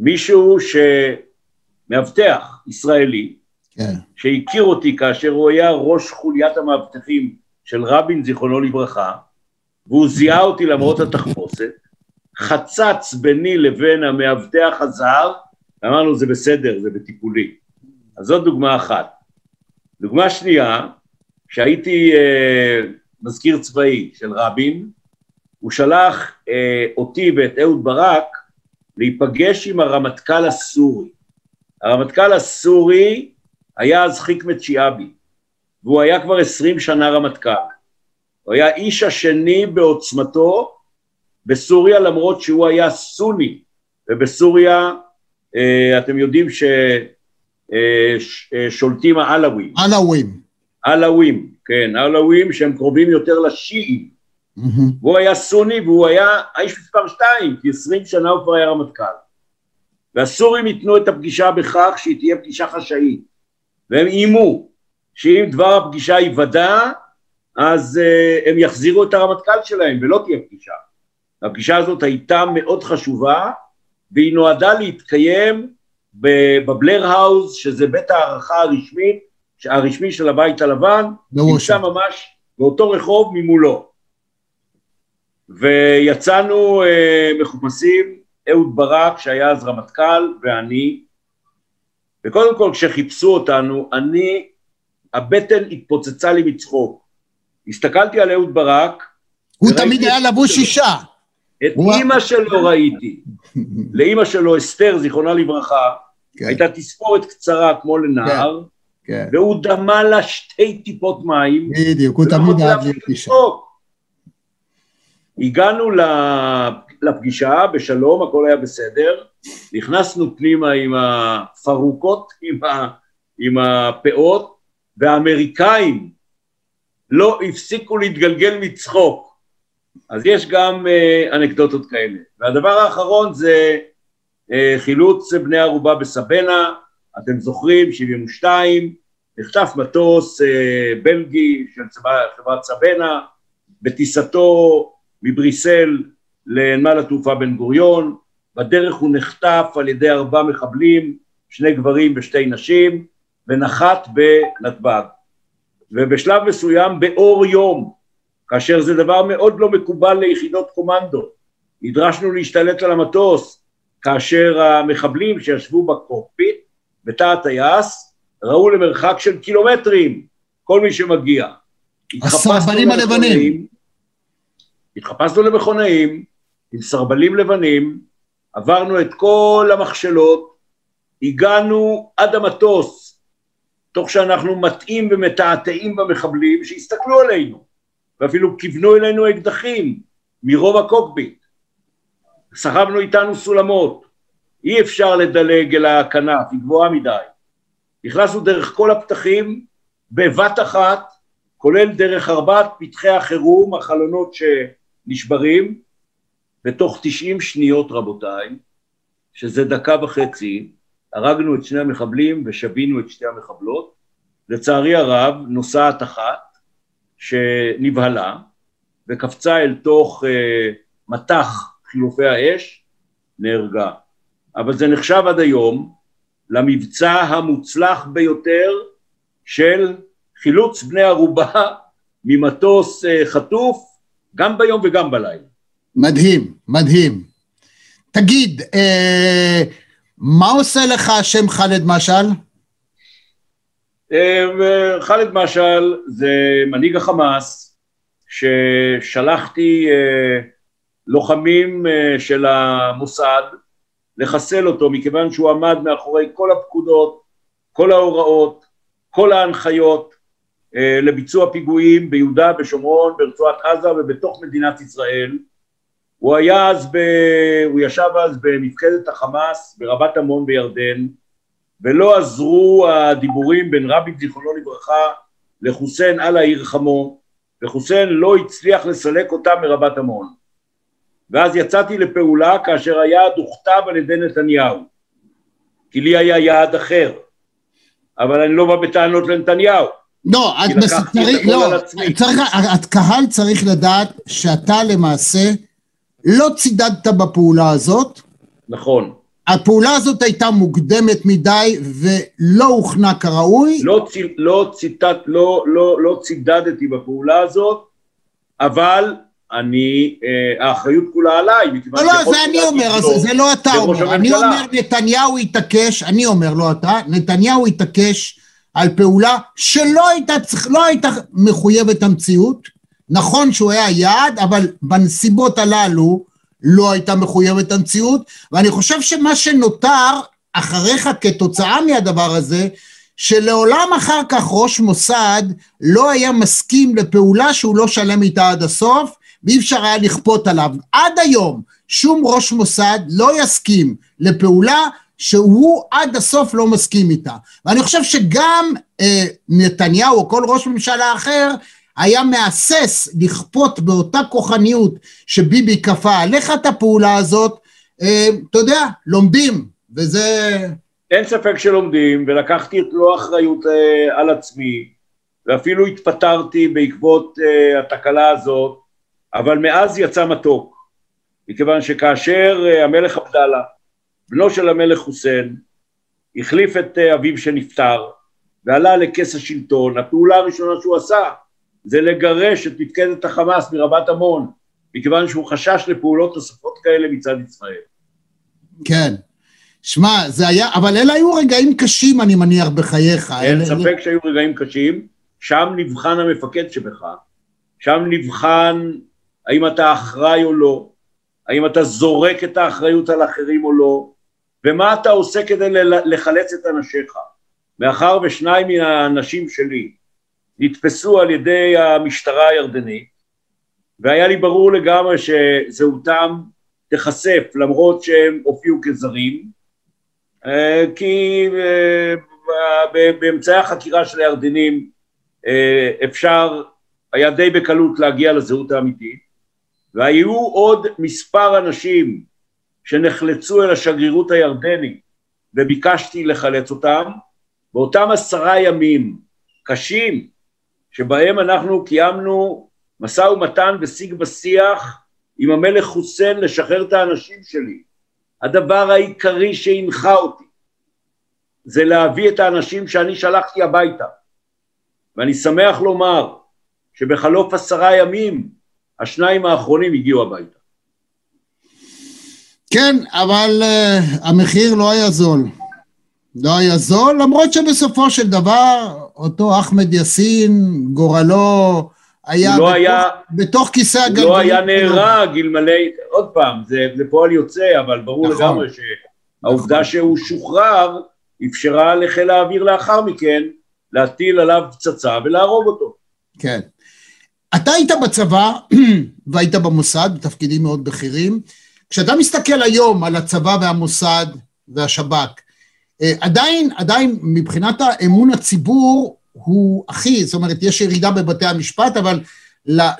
מישהו שמאבטח ישראלי, כן. שהכיר אותי כאשר הוא היה ראש חוליית המאבטחים של רבין, זיכרונו לברכה, והוא זיהה אותי למרות התחפושת, חצץ ביני לבין המאבטח הזר, ואמרנו זה בסדר, זה בטיפולי. אז זאת דוגמה אחת. דוגמה שנייה, כשהייתי אה, מזכיר צבאי של רבין, הוא שלח אה, אותי ואת אהוד ברק להיפגש עם הרמטכ"ל הסורי. הרמטכ"ל הסורי היה אז חיקמת שיאבי, והוא היה כבר עשרים שנה רמטכ"ל. הוא היה איש השני בעוצמתו בסוריה, למרות שהוא היה סוני, ובסוריה אה, אתם יודעים ששולטים העלווים. עלווים. עלווים, כן, עלווים שהם קרובים יותר לשיעים. והוא היה סוני והוא היה האיש מספר שתיים, כי עשרים שנה הוא כבר היה רמטכ"ל. והסורים ייתנו את הפגישה בכך שהיא תהיה פגישה חשאית. והם איימו שאם דבר הפגישה ייוודע, אז uh, הם יחזירו את הרמטכ"ל שלהם ולא תהיה פגישה. הפגישה הזאת הייתה מאוד חשובה, והיא נועדה להתקיים בבלר האוז, שזה בית הערכה הרשמי, הרשמי של הבית הלבן, נמצא ממש באותו רחוב ממולו. ויצאנו אה, מחופשים, אהוד ברק, שהיה אז רמטכ"ל, ואני, וקודם כל כשחיפשו אותנו, אני, הבטן התפוצצה לי מצחוק. הסתכלתי על אהוד ברק, הוא תמיד היה לבוש אישה. את אימא שלו ראיתי. לאימא שלו, אסתר, זיכרונה לברכה, הייתה תספורת קצרה כמו לנער, כן. והוא דמה לה שתי טיפות מים. בדיוק, הוא תמיד אהב אישה. הגענו לפגישה בשלום, הכל היה בסדר, נכנסנו פנימה עם הפרוקות, עם, ה, עם הפאות, והאמריקאים לא הפסיקו להתגלגל מצחוק. אז יש גם אה, אנקדוטות כאלה. והדבר האחרון זה אה, חילוץ בני ערובה בסבנה, אתם זוכרים, 72, נחטף מטוס אה, בלגי של צבא, חברת סבנה, בטיסתו מבריסל לנמל התעופה בן גוריון, בדרך הוא נחטף על ידי ארבעה מחבלים, שני גברים ושתי נשים, ונחת בנתב"ג. ובשלב מסוים באור יום, כאשר זה דבר מאוד לא מקובל ליחידות קומנדו, נדרשנו להשתלט על המטוס, כאשר המחבלים שישבו בקורפיט, בתא הטייס, ראו למרחק של קילומטרים כל מי שמגיע. הסרבנים הלבנים. התחפשנו למכונאים עם סרבלים לבנים, עברנו את כל המכשלות, הגענו עד המטוס, תוך שאנחנו מטעים ומתעתעים במחבלים שהסתכלו עלינו, ואפילו כיוונו אלינו אקדחים מרוב הקוקפיט. סחבנו איתנו סולמות, אי אפשר לדלג אל הכנף, היא גבוהה מדי. נכנסנו דרך כל הפתחים בבת אחת, כולל דרך ארבעת פתחי החירום, החלונות שנשברים, בתוך 90 שניות רבותיי, שזה דקה וחצי, הרגנו את שני המחבלים ושבינו את שתי המחבלות. לצערי הרב, נוסעת אחת שנבהלה וקפצה אל תוך אה, מטח חילופי האש, נהרגה. אבל זה נחשב עד היום למבצע המוצלח ביותר של חילוץ בני ערובה ממטוס אה, חטוף, גם ביום וגם בלילה. מדהים, מדהים. תגיד, אה, מה עושה לך השם ח'אלד משעל? אה, ח'אלד משעל זה מנהיג החמאס ששלחתי אה, לוחמים אה, של המוסד לחסל אותו מכיוון שהוא עמד מאחורי כל הפקודות, כל ההוראות, כל ההנחיות אה, לביצוע פיגועים ביהודה, בשומרון, ברצועת עזה ובתוך מדינת ישראל. הוא היה אז, ב... הוא ישב אז במפקדת החמאס ברבת עמון בירדן ולא עזרו הדיבורים בין רבין זיכרונו לברכה לחוסיין על העיר חמו וחוסיין לא הצליח לסלק אותה מרבת עמון ואז יצאתי לפעולה כאשר היעד הוכתב על ידי נתניהו כי לי היה יעד אחר אבל אני לא בא בטענות לנתניהו לא, את. צריך, לא, צריך, הקהל צריך לדעת שאתה למעשה לא צידדת בפעולה הזאת. נכון. הפעולה הזאת הייתה מוקדמת מדי ולא הוכנה כראוי. לא, צי, לא, ציטט, לא, לא, לא צידדתי בפעולה הזאת, אבל אני, אה, האחריות כולה עליי, מכיוון לא, לא, זה אני אומר, אז זה לא אתה אומר. אני אומר, נתניהו התעקש, אני אומר, לא אתה, נתניהו התעקש על פעולה שלא הייתה, לא הייתה מחויבת המציאות, נכון שהוא היה יעד, אבל בנסיבות הללו לא הייתה מחויבת המציאות, ואני חושב שמה שנותר אחריך כתוצאה מהדבר הזה, שלעולם אחר כך ראש מוסד לא היה מסכים לפעולה שהוא לא שלם איתה עד הסוף, ואי אפשר היה לכפות עליו. עד היום שום ראש מוסד לא יסכים לפעולה שהוא עד הסוף לא מסכים איתה. ואני חושב שגם אה, נתניהו או כל ראש ממשלה אחר היה מהסס לכפות באותה כוחניות שביבי כפה עליך את הפעולה הזאת, אה, אתה יודע, לומדים, וזה... אין ספק שלומדים, ולקחתי את מלוא האחריות אה, על עצמי, ואפילו התפטרתי בעקבות אה, התקלה הזאת, אבל מאז יצא מתוק, מכיוון שכאשר אה, המלך עבדאללה, בנו של המלך חוסיין, החליף את אה, אביו שנפטר, ועלה לכס השלטון, הפעולה הראשונה שהוא עשה זה לגרש את מפקדת החמאס מרבת עמון, מכיוון שהוא חשש לפעולות נוספות כאלה מצד ישראל. כן. שמע, זה היה, אבל אלה היו רגעים קשים, אני מניח, בחייך. אין אלה... ספק שהיו רגעים קשים, שם נבחן המפקד שבך, שם נבחן האם אתה אחראי או לא, האם אתה זורק את האחריות על אחרים או לא, ומה אתה עושה כדי לחלץ את אנשיך. מאחר ושניים מן האנשים שלי נתפסו על ידי המשטרה הירדנית, והיה לי ברור לגמרי שזהותם תיחשף למרות שהם הופיעו כזרים, אה, כי אה, באמצעי החקירה של הירדנים אה, אפשר, היה די בקלות להגיע לזהות האמיתית, והיו עוד מספר אנשים שנחלצו אל השגרירות הירדנית וביקשתי לחלץ אותם, באותם עשרה ימים קשים שבהם אנחנו קיימנו משא ומתן ושיג ושיח עם המלך חוסיין לשחרר את האנשים שלי. הדבר העיקרי שהנחה אותי זה להביא את האנשים שאני שלחתי הביתה. ואני שמח לומר שבחלוף עשרה ימים השניים האחרונים הגיעו הביתה. כן, אבל uh, המחיר לא היה זול. לא היה זול, למרות שבסופו של דבר אותו אחמד יאסין, גורלו היה, לא בתוך, היה, בתוך כיסא הוא הגלגלים. לא היה נהרג אלמלא, עוד פעם, זה, זה פועל יוצא, אבל ברור נכון. לגמרי שהעובדה שהוא שוחרר אפשרה לחיל האוויר לאחר מכן להטיל עליו פצצה ולהרוג אותו. כן. אתה היית בצבא והיית במוסד, בתפקידים מאוד בכירים. כשאתה מסתכל היום על הצבא והמוסד והשב"כ, אה, עדיין, עדיין מבחינת האמון הציבור הוא הכי, זאת אומרת, יש ירידה בבתי המשפט, אבל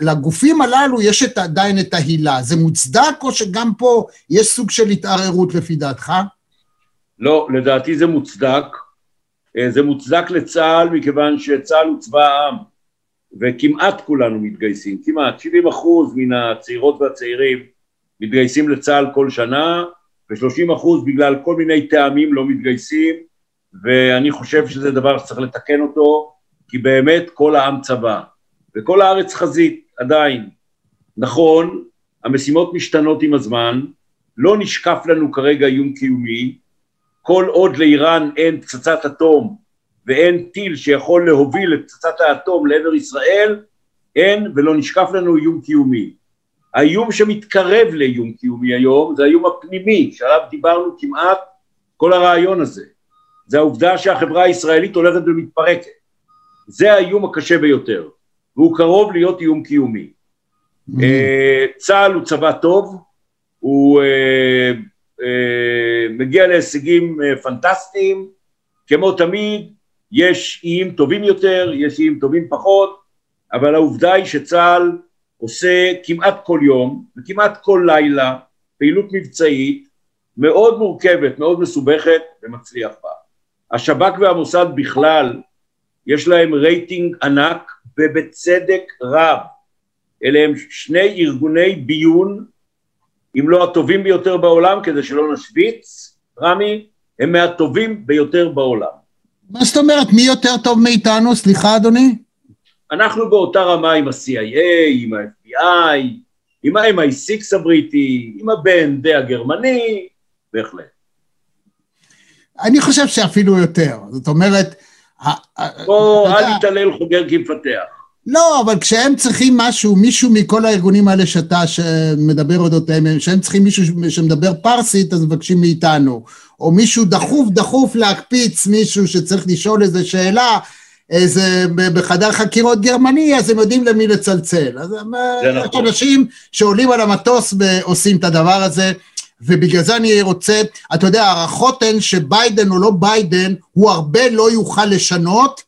לגופים הללו יש את, עדיין את ההילה. זה מוצדק או שגם פה יש סוג של התערערות לפי דעתך? לא, לדעתי זה מוצדק. אה, זה מוצדק לצה"ל מכיוון שצה"ל הוא צבא העם, וכמעט כולנו מתגייסים, כמעט 70 אחוז מן הצעירות והצעירים מתגייסים לצה"ל כל שנה, ו-30 אחוז בגלל כל מיני טעמים לא מתגייסים, ואני חושב שזה דבר שצריך לתקן אותו, כי באמת כל העם צבא, וכל הארץ חזית עדיין. נכון, המשימות משתנות עם הזמן, לא נשקף לנו כרגע איום קיומי, כל עוד לאיראן אין פצצת אטום ואין טיל שיכול להוביל את פצצת האטום לעבר ישראל, אין ולא נשקף לנו איום קיומי. האיום שמתקרב לאיום קיומי היום זה האיום הפנימי שעליו דיברנו כמעט כל הרעיון הזה. זה העובדה שהחברה הישראלית הולכת ומתפרקת. זה האיום הקשה ביותר, והוא קרוב להיות איום קיומי. אה, צה"ל הוא צבא טוב, הוא אה, אה, מגיע להישגים אה, פנטסטיים, כמו תמיד, יש איים טובים יותר, יש איים טובים פחות, אבל העובדה היא שצה"ל עושה כמעט כל יום וכמעט כל לילה פעילות מבצעית מאוד מורכבת, מאוד מסובכת ומצליח בה. השב"כ והמוסד בכלל, יש להם רייטינג ענק ובצדק רב. אלה הם שני ארגוני ביון, אם לא הטובים ביותר בעולם, כדי שלא נשוויץ, רמי, הם מהטובים ביותר בעולם. מה זאת אומרת, מי יותר טוב מאיתנו? סליחה, אדוני? אנחנו באותה רמה עם ה-CIA, עם ה-FBI, עם ה-MI6 הבריטי, עם ה-BND הגרמני, בהחלט. אני חושב שאפילו יותר. זאת אומרת... בוא, אל תתעלל חוגר כמפתח. לא, אבל כשהם צריכים משהו, מישהו מכל הארגונים האלה שאתה שמדבר אודותיהם, שהם צריכים מישהו שמדבר פרסית, אז מבקשים מאיתנו. או מישהו דחוף דחוף להקפיץ מישהו שצריך לשאול איזה שאלה, איזה בחדר חקירות גרמני, אז הם יודעים למי לצלצל. אז יש נכון. אנשים שעולים על המטוס ועושים את הדבר הזה, ובגלל זה אני רוצה, אתה יודע, הערכות הן שביידן או לא ביידן, הוא הרבה לא יוכל לשנות,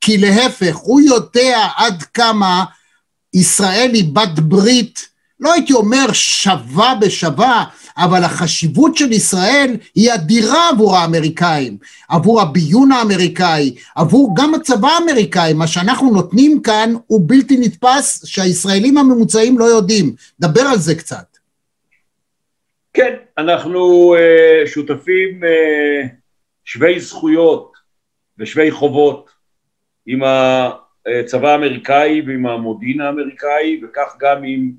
כי להפך, הוא יודע עד כמה ישראל היא בת ברית, לא הייתי אומר שווה בשווה, אבל החשיבות של ישראל היא אדירה עבור האמריקאים, עבור הביון האמריקאי, עבור גם הצבא האמריקאי, מה שאנחנו נותנים כאן הוא בלתי נתפס שהישראלים הממוצעים לא יודעים. דבר על זה קצת. כן, אנחנו uh, שותפים uh, שווי זכויות ושווי חובות עם הצבא האמריקאי ועם המודיעין האמריקאי וכך גם עם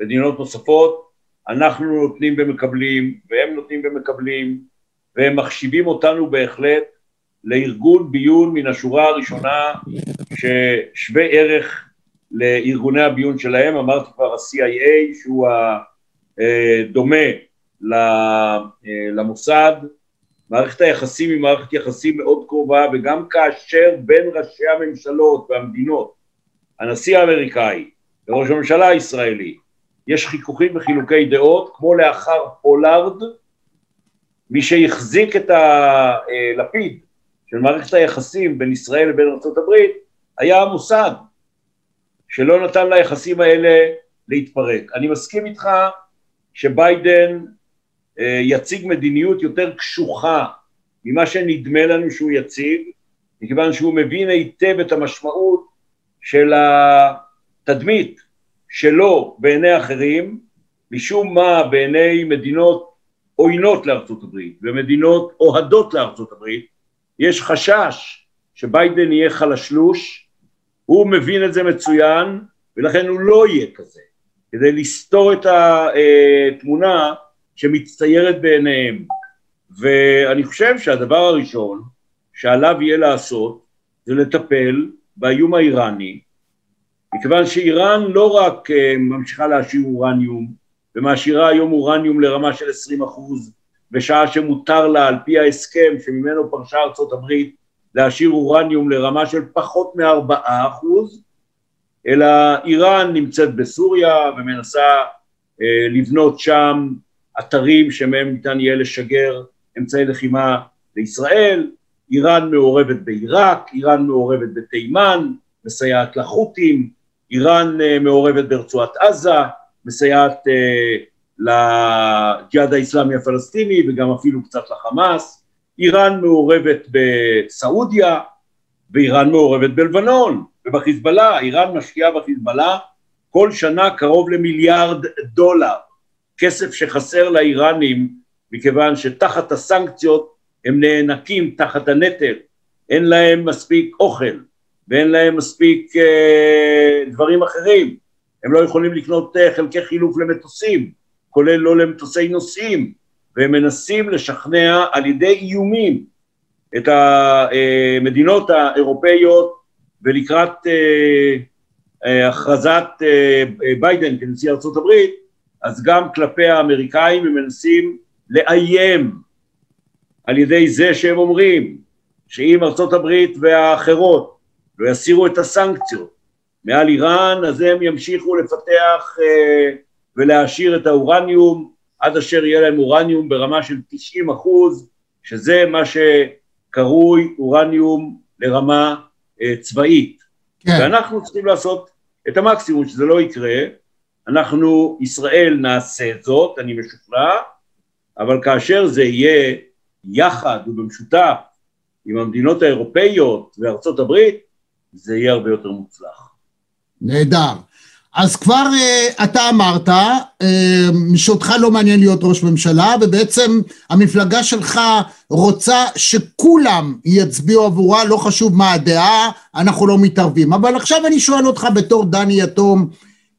מדינות נוספות. אנחנו נותנים ומקבלים והם נותנים ומקבלים והם מחשיבים אותנו בהחלט לארגון ביון מן השורה הראשונה ששווה ערך לארגוני הביון שלהם, אמרתי כבר ה-CIA שהוא הדומה למוסד, מערכת היחסים היא מערכת יחסים מאוד קרובה וגם כאשר בין ראשי הממשלות והמדינות, הנשיא האמריקאי וראש הממשלה הישראלי, יש חיכוכים וחילוקי דעות, כמו לאחר פולארד, מי שהחזיק את הלפיד של מערכת היחסים בין ישראל לבין ארה"ב היה המוסד, שלא נתן ליחסים האלה להתפרק. אני מסכים איתך שביידן יציג מדיניות יותר קשוחה ממה שנדמה לנו שהוא יציג, מכיוון שהוא מבין היטב את המשמעות של התדמית שלו בעיני אחרים, משום מה בעיני מדינות עוינות לארצות הברית ומדינות אוהדות לארצות הברית, יש חשש שביידן יהיה חלשלוש, הוא מבין את זה מצוין ולכן הוא לא יהיה כזה, כדי לסתור את התמונה שמצטיירת בעיניהם. ואני חושב שהדבר הראשון שעליו יהיה לעשות זה לטפל באיום האיראני, מכיוון שאיראן לא רק אה, ממשיכה להשאיר אורניום ומעשירה היום אורניום לרמה של 20 אחוז בשעה שמותר לה על פי ההסכם שממנו פרשה ארצות הברית להשאיר אורניום לרמה של פחות מארבעה אחוז אלא איראן נמצאת בסוריה ומנסה אה, לבנות שם אתרים שמהם ניתן יהיה לשגר אמצעי לחימה לישראל, איראן מעורבת בעיראק, איראן מעורבת בתימן, מסייעת לחות'ים, איראן אה, מעורבת ברצועת עזה, מסייעת אה, לג'יהאד האיסלאמי הפלסטיני וגם אפילו קצת לחמאס, איראן מעורבת בסעודיה ואיראן מעורבת בלבנון ובחיזבאללה, איראן משקיעה בחיזבאללה כל שנה קרוב למיליארד דולר, כסף שחסר לאיראנים מכיוון שתחת הסנקציות הם נאנקים תחת הנטל, אין להם מספיק אוכל ואין להם מספיק אה, דברים אחרים, הם לא יכולים לקנות אה, חלקי חילוף למטוסים, כולל לא למטוסי נוסעים, והם מנסים לשכנע על ידי איומים את המדינות האירופאיות ולקראת אה, אה, הכרזת אה, ביידן כנשיא הברית, אז גם כלפי האמריקאים הם מנסים לאיים על ידי זה שהם אומרים שאם הברית והאחרות לא יסירו את הסנקציות מעל איראן, אז הם ימשיכו לפתח אה, ולהעשיר את האורניום עד אשר יהיה להם אורניום ברמה של 90 אחוז, שזה מה שקרוי אורניום לרמה אה, צבאית. כן. ואנחנו צריכים לעשות את המקסימום שזה לא יקרה. אנחנו, ישראל נעשה זאת, אני משוכנע, אבל כאשר זה יהיה יחד ובמשותף עם המדינות האירופאיות וארצות הברית, זה יהיה הרבה יותר מוצלח. נהדר. אז כבר uh, אתה אמרת uh, שאותך לא מעניין להיות ראש ממשלה ובעצם המפלגה שלך רוצה שכולם יצביעו עבורה, לא חשוב מה הדעה, אנחנו לא מתערבים. אבל עכשיו אני שואל אותך בתור דני יתום,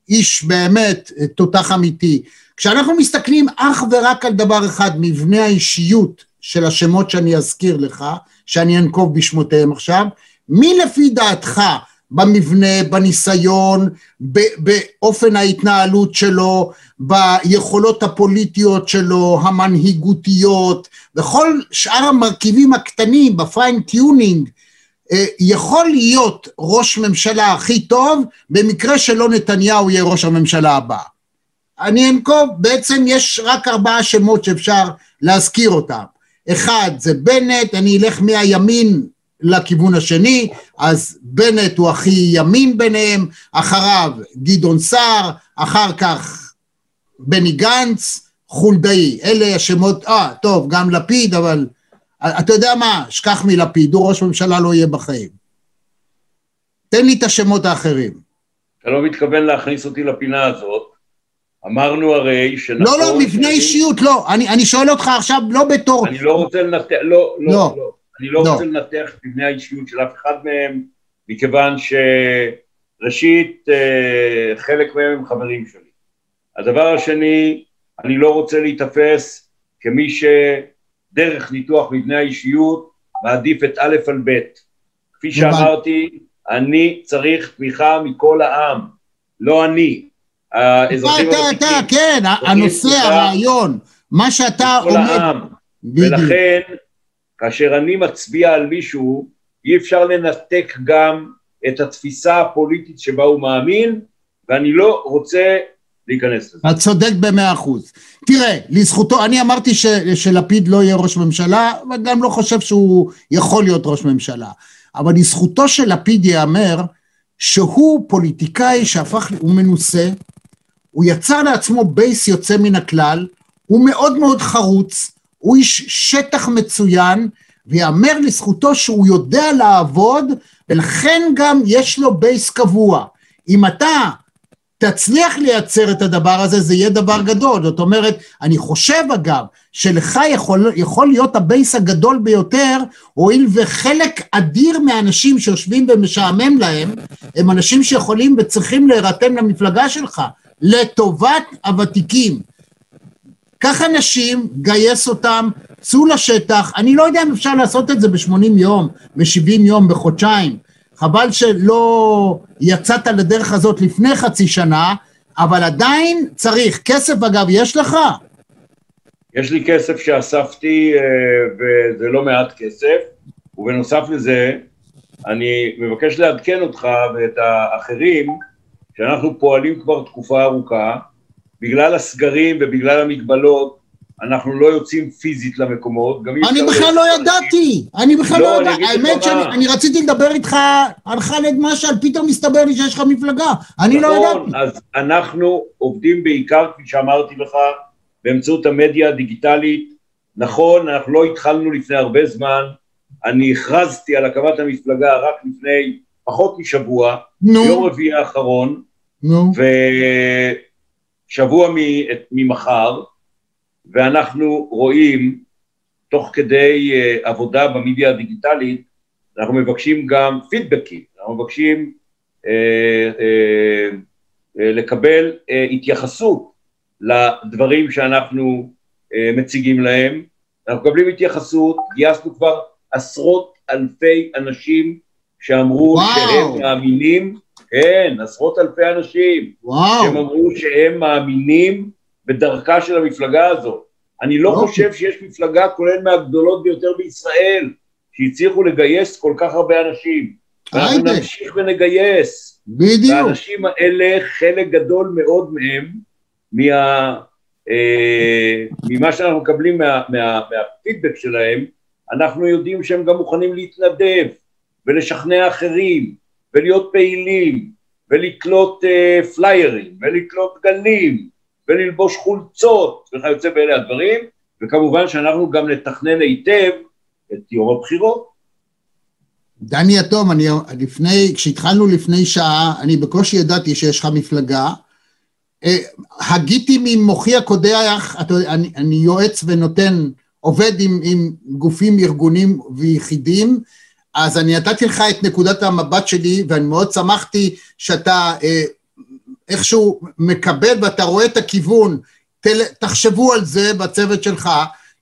איש באמת תותח אמיתי, כשאנחנו מסתכלים אך ורק על דבר אחד, מבנה האישיות של השמות שאני אזכיר לך, שאני אנקוב בשמותיהם עכשיו, מי לפי דעתך במבנה, בניסיון, באופן ההתנהלות שלו, ביכולות הפוליטיות שלו, המנהיגותיות, וכל שאר המרכיבים הקטנים ב fine tuning, אה, יכול להיות ראש ממשלה הכי טוב במקרה שלא נתניהו יהיה ראש הממשלה הבא. אני אנקוב, בעצם יש רק ארבעה שמות שאפשר להזכיר אותם. אחד זה בנט, אני אלך מהימין לכיוון השני, אז בנט הוא הכי ימין ביניהם, אחריו גדעון סער, אחר כך בני גנץ, חולדאי, אלה השמות, אה, טוב, גם לפיד, אבל אתה יודע מה, שכח מלפיד, הוא ראש ממשלה לא יהיה בחיים. תן לי את השמות האחרים. אתה לא מתכוון להכניס אותי לפינה הזאת, אמרנו הרי שנכון... לא, לא, מבנה אישיות, לא. אני, אני שואל אותך עכשיו לא בתור... אני לא רוצה לנתח, לא, לא, לא. לא. אני לא, לא רוצה לנתח את מבנה האישיות של אף אחד מהם, מכיוון שראשית, אה, חלק מהם הם חברים שלי. הדבר השני, אני לא רוצה להיתפס כמי שדרך ניתוח מבנה האישיות מעדיף את א' על ב'. כפי שאמרתי, אני צריך תמיכה מכל העם, לא אני. האזרחים הוותיקים. אתה, אתה, כן, הנושא, הרעיון, מה שאתה אומר. ולכן, כאשר אני מצביע על מישהו, אי אפשר לנתק גם את התפיסה הפוליטית שבה הוא מאמין, ואני לא רוצה להיכנס לזה. אתה צודק במאה אחוז. תראה, לזכותו, אני אמרתי ש, שלפיד לא יהיה ראש ממשלה, וגם לא חושב שהוא יכול להיות ראש ממשלה. אבל לזכותו של לפיד ייאמר שהוא פוליטיקאי שהפך, הוא מנוסה, הוא יצר לעצמו base יוצא מן הכלל, הוא מאוד מאוד חרוץ, הוא איש שטח מצוין, ויאמר לזכותו שהוא יודע לעבוד, ולכן גם יש לו base קבוע. אם אתה תצליח לייצר את הדבר הזה, זה יהיה דבר גדול. זאת אומרת, אני חושב אגב, שלך יכול, יכול להיות ה base הגדול ביותר, הואיל וחלק אדיר מהאנשים שיושבים ומשעמם להם, הם אנשים שיכולים וצריכים להירתם למפלגה שלך, לטובת הוותיקים. קח אנשים, גייס אותם, צאו לשטח, אני לא יודע אם אפשר לעשות את זה ב-80 יום, ב-70 יום, בחודשיים. חבל שלא יצאת לדרך הזאת לפני חצי שנה, אבל עדיין צריך. כסף אגב, יש לך? יש לי כסף שאספתי, אה, וזה לא מעט כסף, ובנוסף לזה, אני מבקש לעדכן אותך ואת האחרים, שאנחנו פועלים כבר תקופה ארוכה, בגלל הסגרים ובגלל המגבלות, אנחנו לא יוצאים פיזית למקומות. אני בכלל לא ידעתי, אני בכלל לא, לא ידעתי, האמת שאני רציתי לדבר איתך על חאלד משעל, פתאום מסתבר לי שיש לך מפלגה, אני לא ידעתי. נכון, אז אנחנו עובדים בעיקר, כפי שאמרתי לך, באמצעות המדיה הדיגיטלית. נכון, אנחנו לא התחלנו לפני הרבה זמן, אני הכרזתי על הקמת המפלגה רק לפני פחות משבוע, נו. יום רביעי האחרון, נו. ושבוע ממחר, ואנחנו רואים, תוך כדי uh, עבודה במדיה הדיגיטלית, אנחנו מבקשים גם פידבקים, אנחנו מבקשים uh, uh, לקבל התייחסות לדברים שאנחנו מציגים להם, אנחנו מקבלים התייחסות, גייסנו כבר עשרות אלפי אנשים שאמרו וואו. שהם מאמינים, כן, עשרות אלפי אנשים, וואו. שהם אמרו שהם מאמינים בדרכה של המפלגה הזאת. אני לא אוקיי. חושב שיש מפלגה, כולל מהגדולות ביותר בישראל, שהצליחו לגייס כל כך הרבה אנשים. אנחנו נמשיך ונגייס. בדיוק. והאנשים האלה, חלק גדול מאוד מהם, מה, אה, ממה שאנחנו מקבלים מה, מה, מהפידבק שלהם, אנחנו יודעים שהם גם מוכנים להתנדב ולשכנע אחרים ולהיות פעילים ולתלות אה, פליירים ולתלות גלים וללבוש חולצות וכיוצא באלה הדברים, וכמובן שאנחנו גם נתכנן היטב את יום הבחירות. דני יתום, אני לפני, כשהתחלנו לפני שעה, אני בקושי ידעתי שיש לך מפלגה. אה, הגיתי ממוחי הקודח, אני, אני יועץ ונותן, עובד עם, עם גופים, ארגונים ויחידים, אז אני נתתי לך את נקודת המבט שלי, ואני מאוד שמחתי שאתה אה, איכשהו מקבל ואתה רואה את הכיוון, תל, תחשבו על זה בצוות שלך,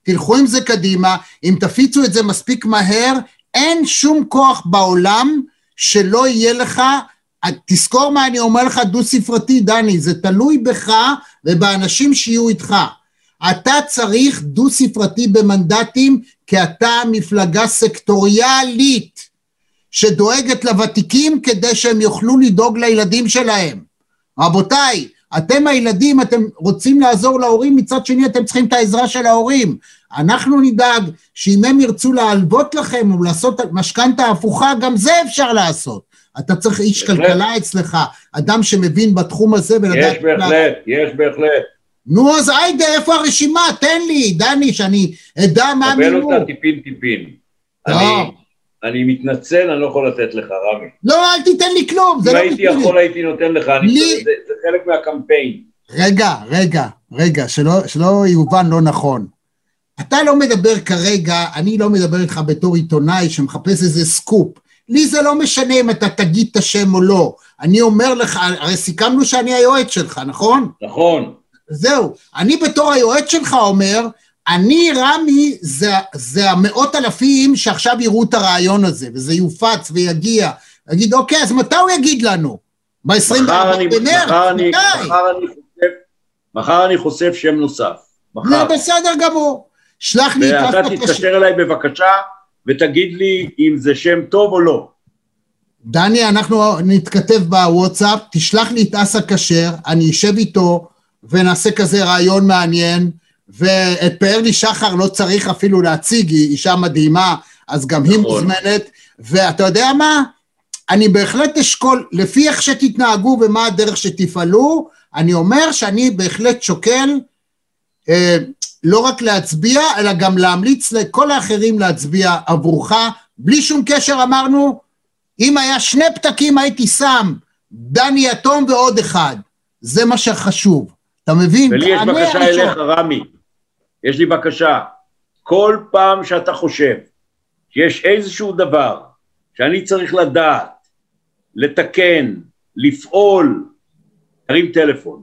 תלכו עם זה קדימה, אם תפיצו את זה מספיק מהר, אין שום כוח בעולם שלא יהיה לך, תזכור מה אני אומר לך דו ספרתי דני, זה תלוי בך ובאנשים שיהיו איתך. אתה צריך דו ספרתי במנדטים כי אתה מפלגה סקטוריאלית שדואגת לוותיקים כדי שהם יוכלו לדאוג לילדים שלהם. רבותיי, אתם הילדים, אתם רוצים לעזור להורים, מצד שני אתם צריכים את העזרה של ההורים. אנחנו נדאג שאם הם ירצו להלוות לכם או לעשות משכנתה הפוכה, גם זה אפשר לעשות. אתה צריך איש בהחלט. כלכלה אצלך, אדם שמבין בתחום הזה ולדעת... יש בהחלט, לה... יש בהחלט. נו, אז היידה, איפה הרשימה? תן לי, דני, שאני אדע מה המינור. קבל אותה טיפין טיפין. אני, אני מתנצל, אני לא יכול לתת לך, רמי. לא, אל תיתן לי כלום, זה לא... אם הייתי יכול, הייתי נותן לך, אני לי... זה, זה חלק מהקמפיין. רגע, רגע, רגע, שלא, שלא יובן לא נכון. אתה לא מדבר כרגע, אני לא מדבר איתך בתור עיתונאי שמחפש איזה סקופ. לי זה לא משנה אם אתה תגיד את השם או לא. אני אומר לך, הרי סיכמנו שאני היועץ שלך, נכון? נכון. זהו. אני בתור היועץ שלך אומר, אני, רמי, זה, זה המאות אלפים שעכשיו יראו את הרעיון הזה, וזה יופץ ויגיע. יגיד, אוקיי, אז מתי הוא יגיד לנו? ב-24 במרץ? אני, מחר, אני חושף, שם נוסף. מחר. זה בסדר גמור. שלח לי את... ואתה תתקשר אליי בבקשה, ותגיד לי אם זה שם טוב או לא. דני, אנחנו נתכתב בוואטסאפ, תשלח לי את אסא כשר, אני אשב איתו ונעשה כזה רעיון מעניין. ואת פארלי שחר לא צריך אפילו להציג, היא אישה מדהימה, אז גם היא נכון. מוזמנת, ואתה יודע מה? אני בהחלט אשקול, לפי איך שתתנהגו ומה הדרך שתפעלו, אני אומר שאני בהחלט שוקל אה, לא רק להצביע, אלא גם להמליץ לכל האחרים להצביע עבורך, בלי שום קשר אמרנו, אם היה שני פתקים הייתי שם דני יתום ועוד אחד. זה מה שחשוב. אתה מבין? ולי יש בקשה הראשון. אליך, רמי. יש לי בקשה. כל פעם שאתה חושב שיש איזשהו דבר שאני צריך לדעת, לתקן, לפעול, תרים טלפון.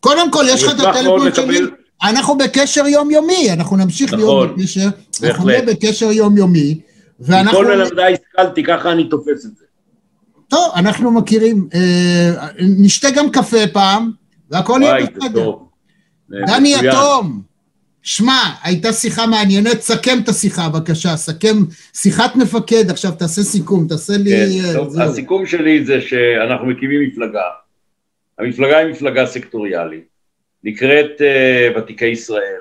קודם כל, יש לך את הטלפון שלי, לקבל- אנחנו בקשר יומיומי, אנחנו נמשיך להיות נכון, בקשר, אנחנו בהחלט. נהיה בקשר יומיומי, ואנחנו... מכל מלמדיי השכלתי, ככה אני תופס את זה. טוב, אנחנו מכירים, אה, נשתה גם קפה פעם, והכל יהיה בסדר. דני. יתום, שמע, הייתה שיחה מעניינת, סכם את השיחה, בבקשה, סכם, שיחת מפקד, עכשיו תעשה סיכום, תעשה לי... כן, אה, טוב. הסיכום שלי זה שאנחנו מקימים מפלגה. המפלגה היא מפלגה סקטוריאלית, נקראת uh, ותיקי ישראל.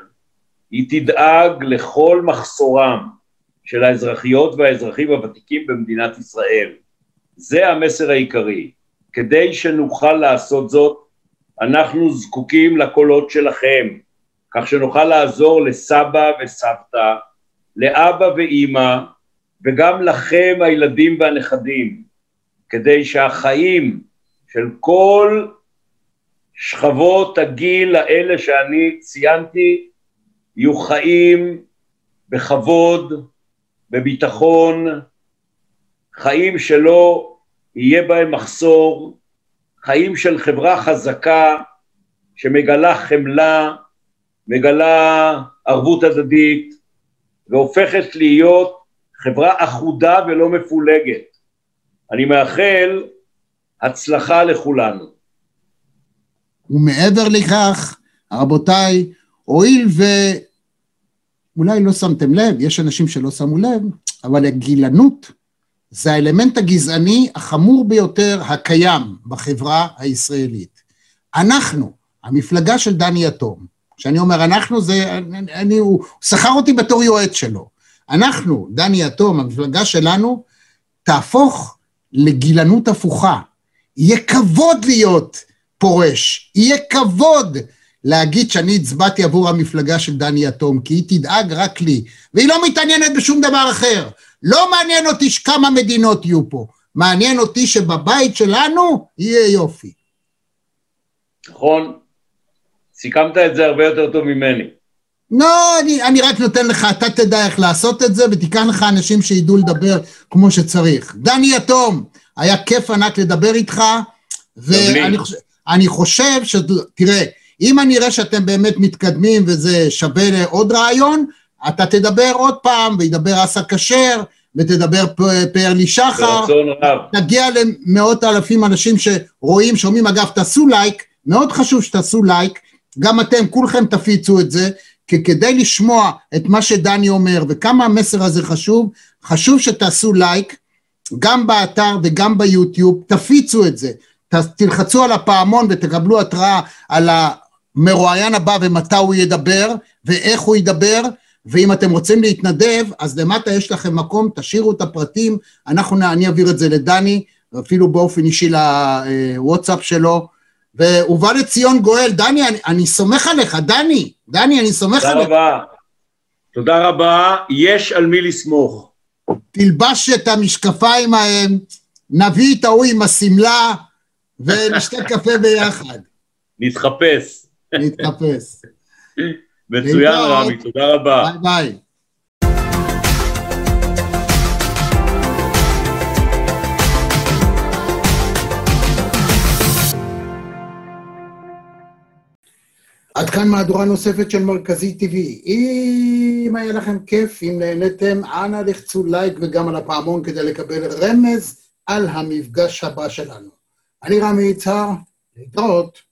היא תדאג לכל מחסורם של האזרחיות והאזרחים הוותיקים במדינת ישראל. זה המסר העיקרי. כדי שנוכל לעשות זאת, אנחנו זקוקים לקולות שלכם, כך שנוכל לעזור לסבא וסבתא, לאבא ואימא, וגם לכם הילדים והנכדים, כדי שהחיים של כל שכבות הגיל האלה שאני ציינתי יהיו חיים בכבוד, בביטחון, חיים שלא יהיה בהם מחסור, חיים של חברה חזקה שמגלה חמלה, מגלה ערבות הדדית והופכת להיות חברה אחודה ולא מפולגת. אני מאחל הצלחה לכולנו. ומעבר לכך, רבותיי, הואיל ו... אולי לא שמתם לב, יש אנשים שלא שמו לב, אבל הגילנות זה האלמנט הגזעני החמור ביותר הקיים בחברה הישראלית. אנחנו, המפלגה של דני יתום, כשאני אומר אנחנו זה, אני, אני, הוא שכר אותי בתור יועץ שלו. אנחנו, דני יתום, המפלגה שלנו, תהפוך לגילנות הפוכה. יהיה כבוד להיות פורש, יהיה כבוד להגיד שאני הצבעתי עבור המפלגה של דני יתום, כי היא תדאג רק לי, והיא לא מתעניינת בשום דבר אחר. לא מעניין אותי כמה מדינות יהיו פה, מעניין אותי שבבית שלנו יהיה יופי. נכון? סיכמת את זה הרבה יותר טוב ממני. לא, אני, אני רק נותן לך, אתה תדע איך לעשות את זה, ותיקח לך אנשים שידעו לדבר כמו שצריך. דני יתום, היה כיף ענק לדבר איתך, ואני חושב, אני חושב ש... תראה, אם אני אראה שאתם באמת מתקדמים וזה שווה לעוד רעיון, אתה תדבר עוד פעם, וידבר אסא כשר, ותדבר פ- פארלי שחר. ברצון רב. תגיע למאות אלפים אנשים שרואים, שומעים, אגב, תעשו לייק, מאוד חשוב שתעשו לייק, גם אתם, כולכם תפיצו את זה, כי כדי לשמוע את מה שדני אומר וכמה המסר הזה חשוב, חשוב שתעשו לייק, גם באתר וגם ביוטיוב, תפיצו את זה, ת, תלחצו על הפעמון ותקבלו התראה על המרואיין הבא ומתי הוא ידבר ואיך הוא ידבר, ואם אתם רוצים להתנדב, אז למטה יש לכם מקום, תשאירו את הפרטים, אנחנו, אני אעביר את זה לדני, אפילו באופן אישי לוואטסאפ שלו, ובא לציון גואל, דני, אני, אני סומך עליך, דני, דני, אני סומך תודה עליך. רבה. תודה רבה, יש על מי לסמוך. תלבש את המשקפיים ההם, נביא את ההוא עם השמלה, ונשתה קפה ביחד, נתחפש. נתחפש. מצוין. רמי, תודה רבה. ביי ביי. עד כאן מהדורה נוספת של מרכזי TV. אם היה לכם כיף, אם נהניתם, אנא לחצו לייק וגם על הפעמון כדי לקבל רמז על המפגש הבא שלנו. אני רמי יצהר, להתראות.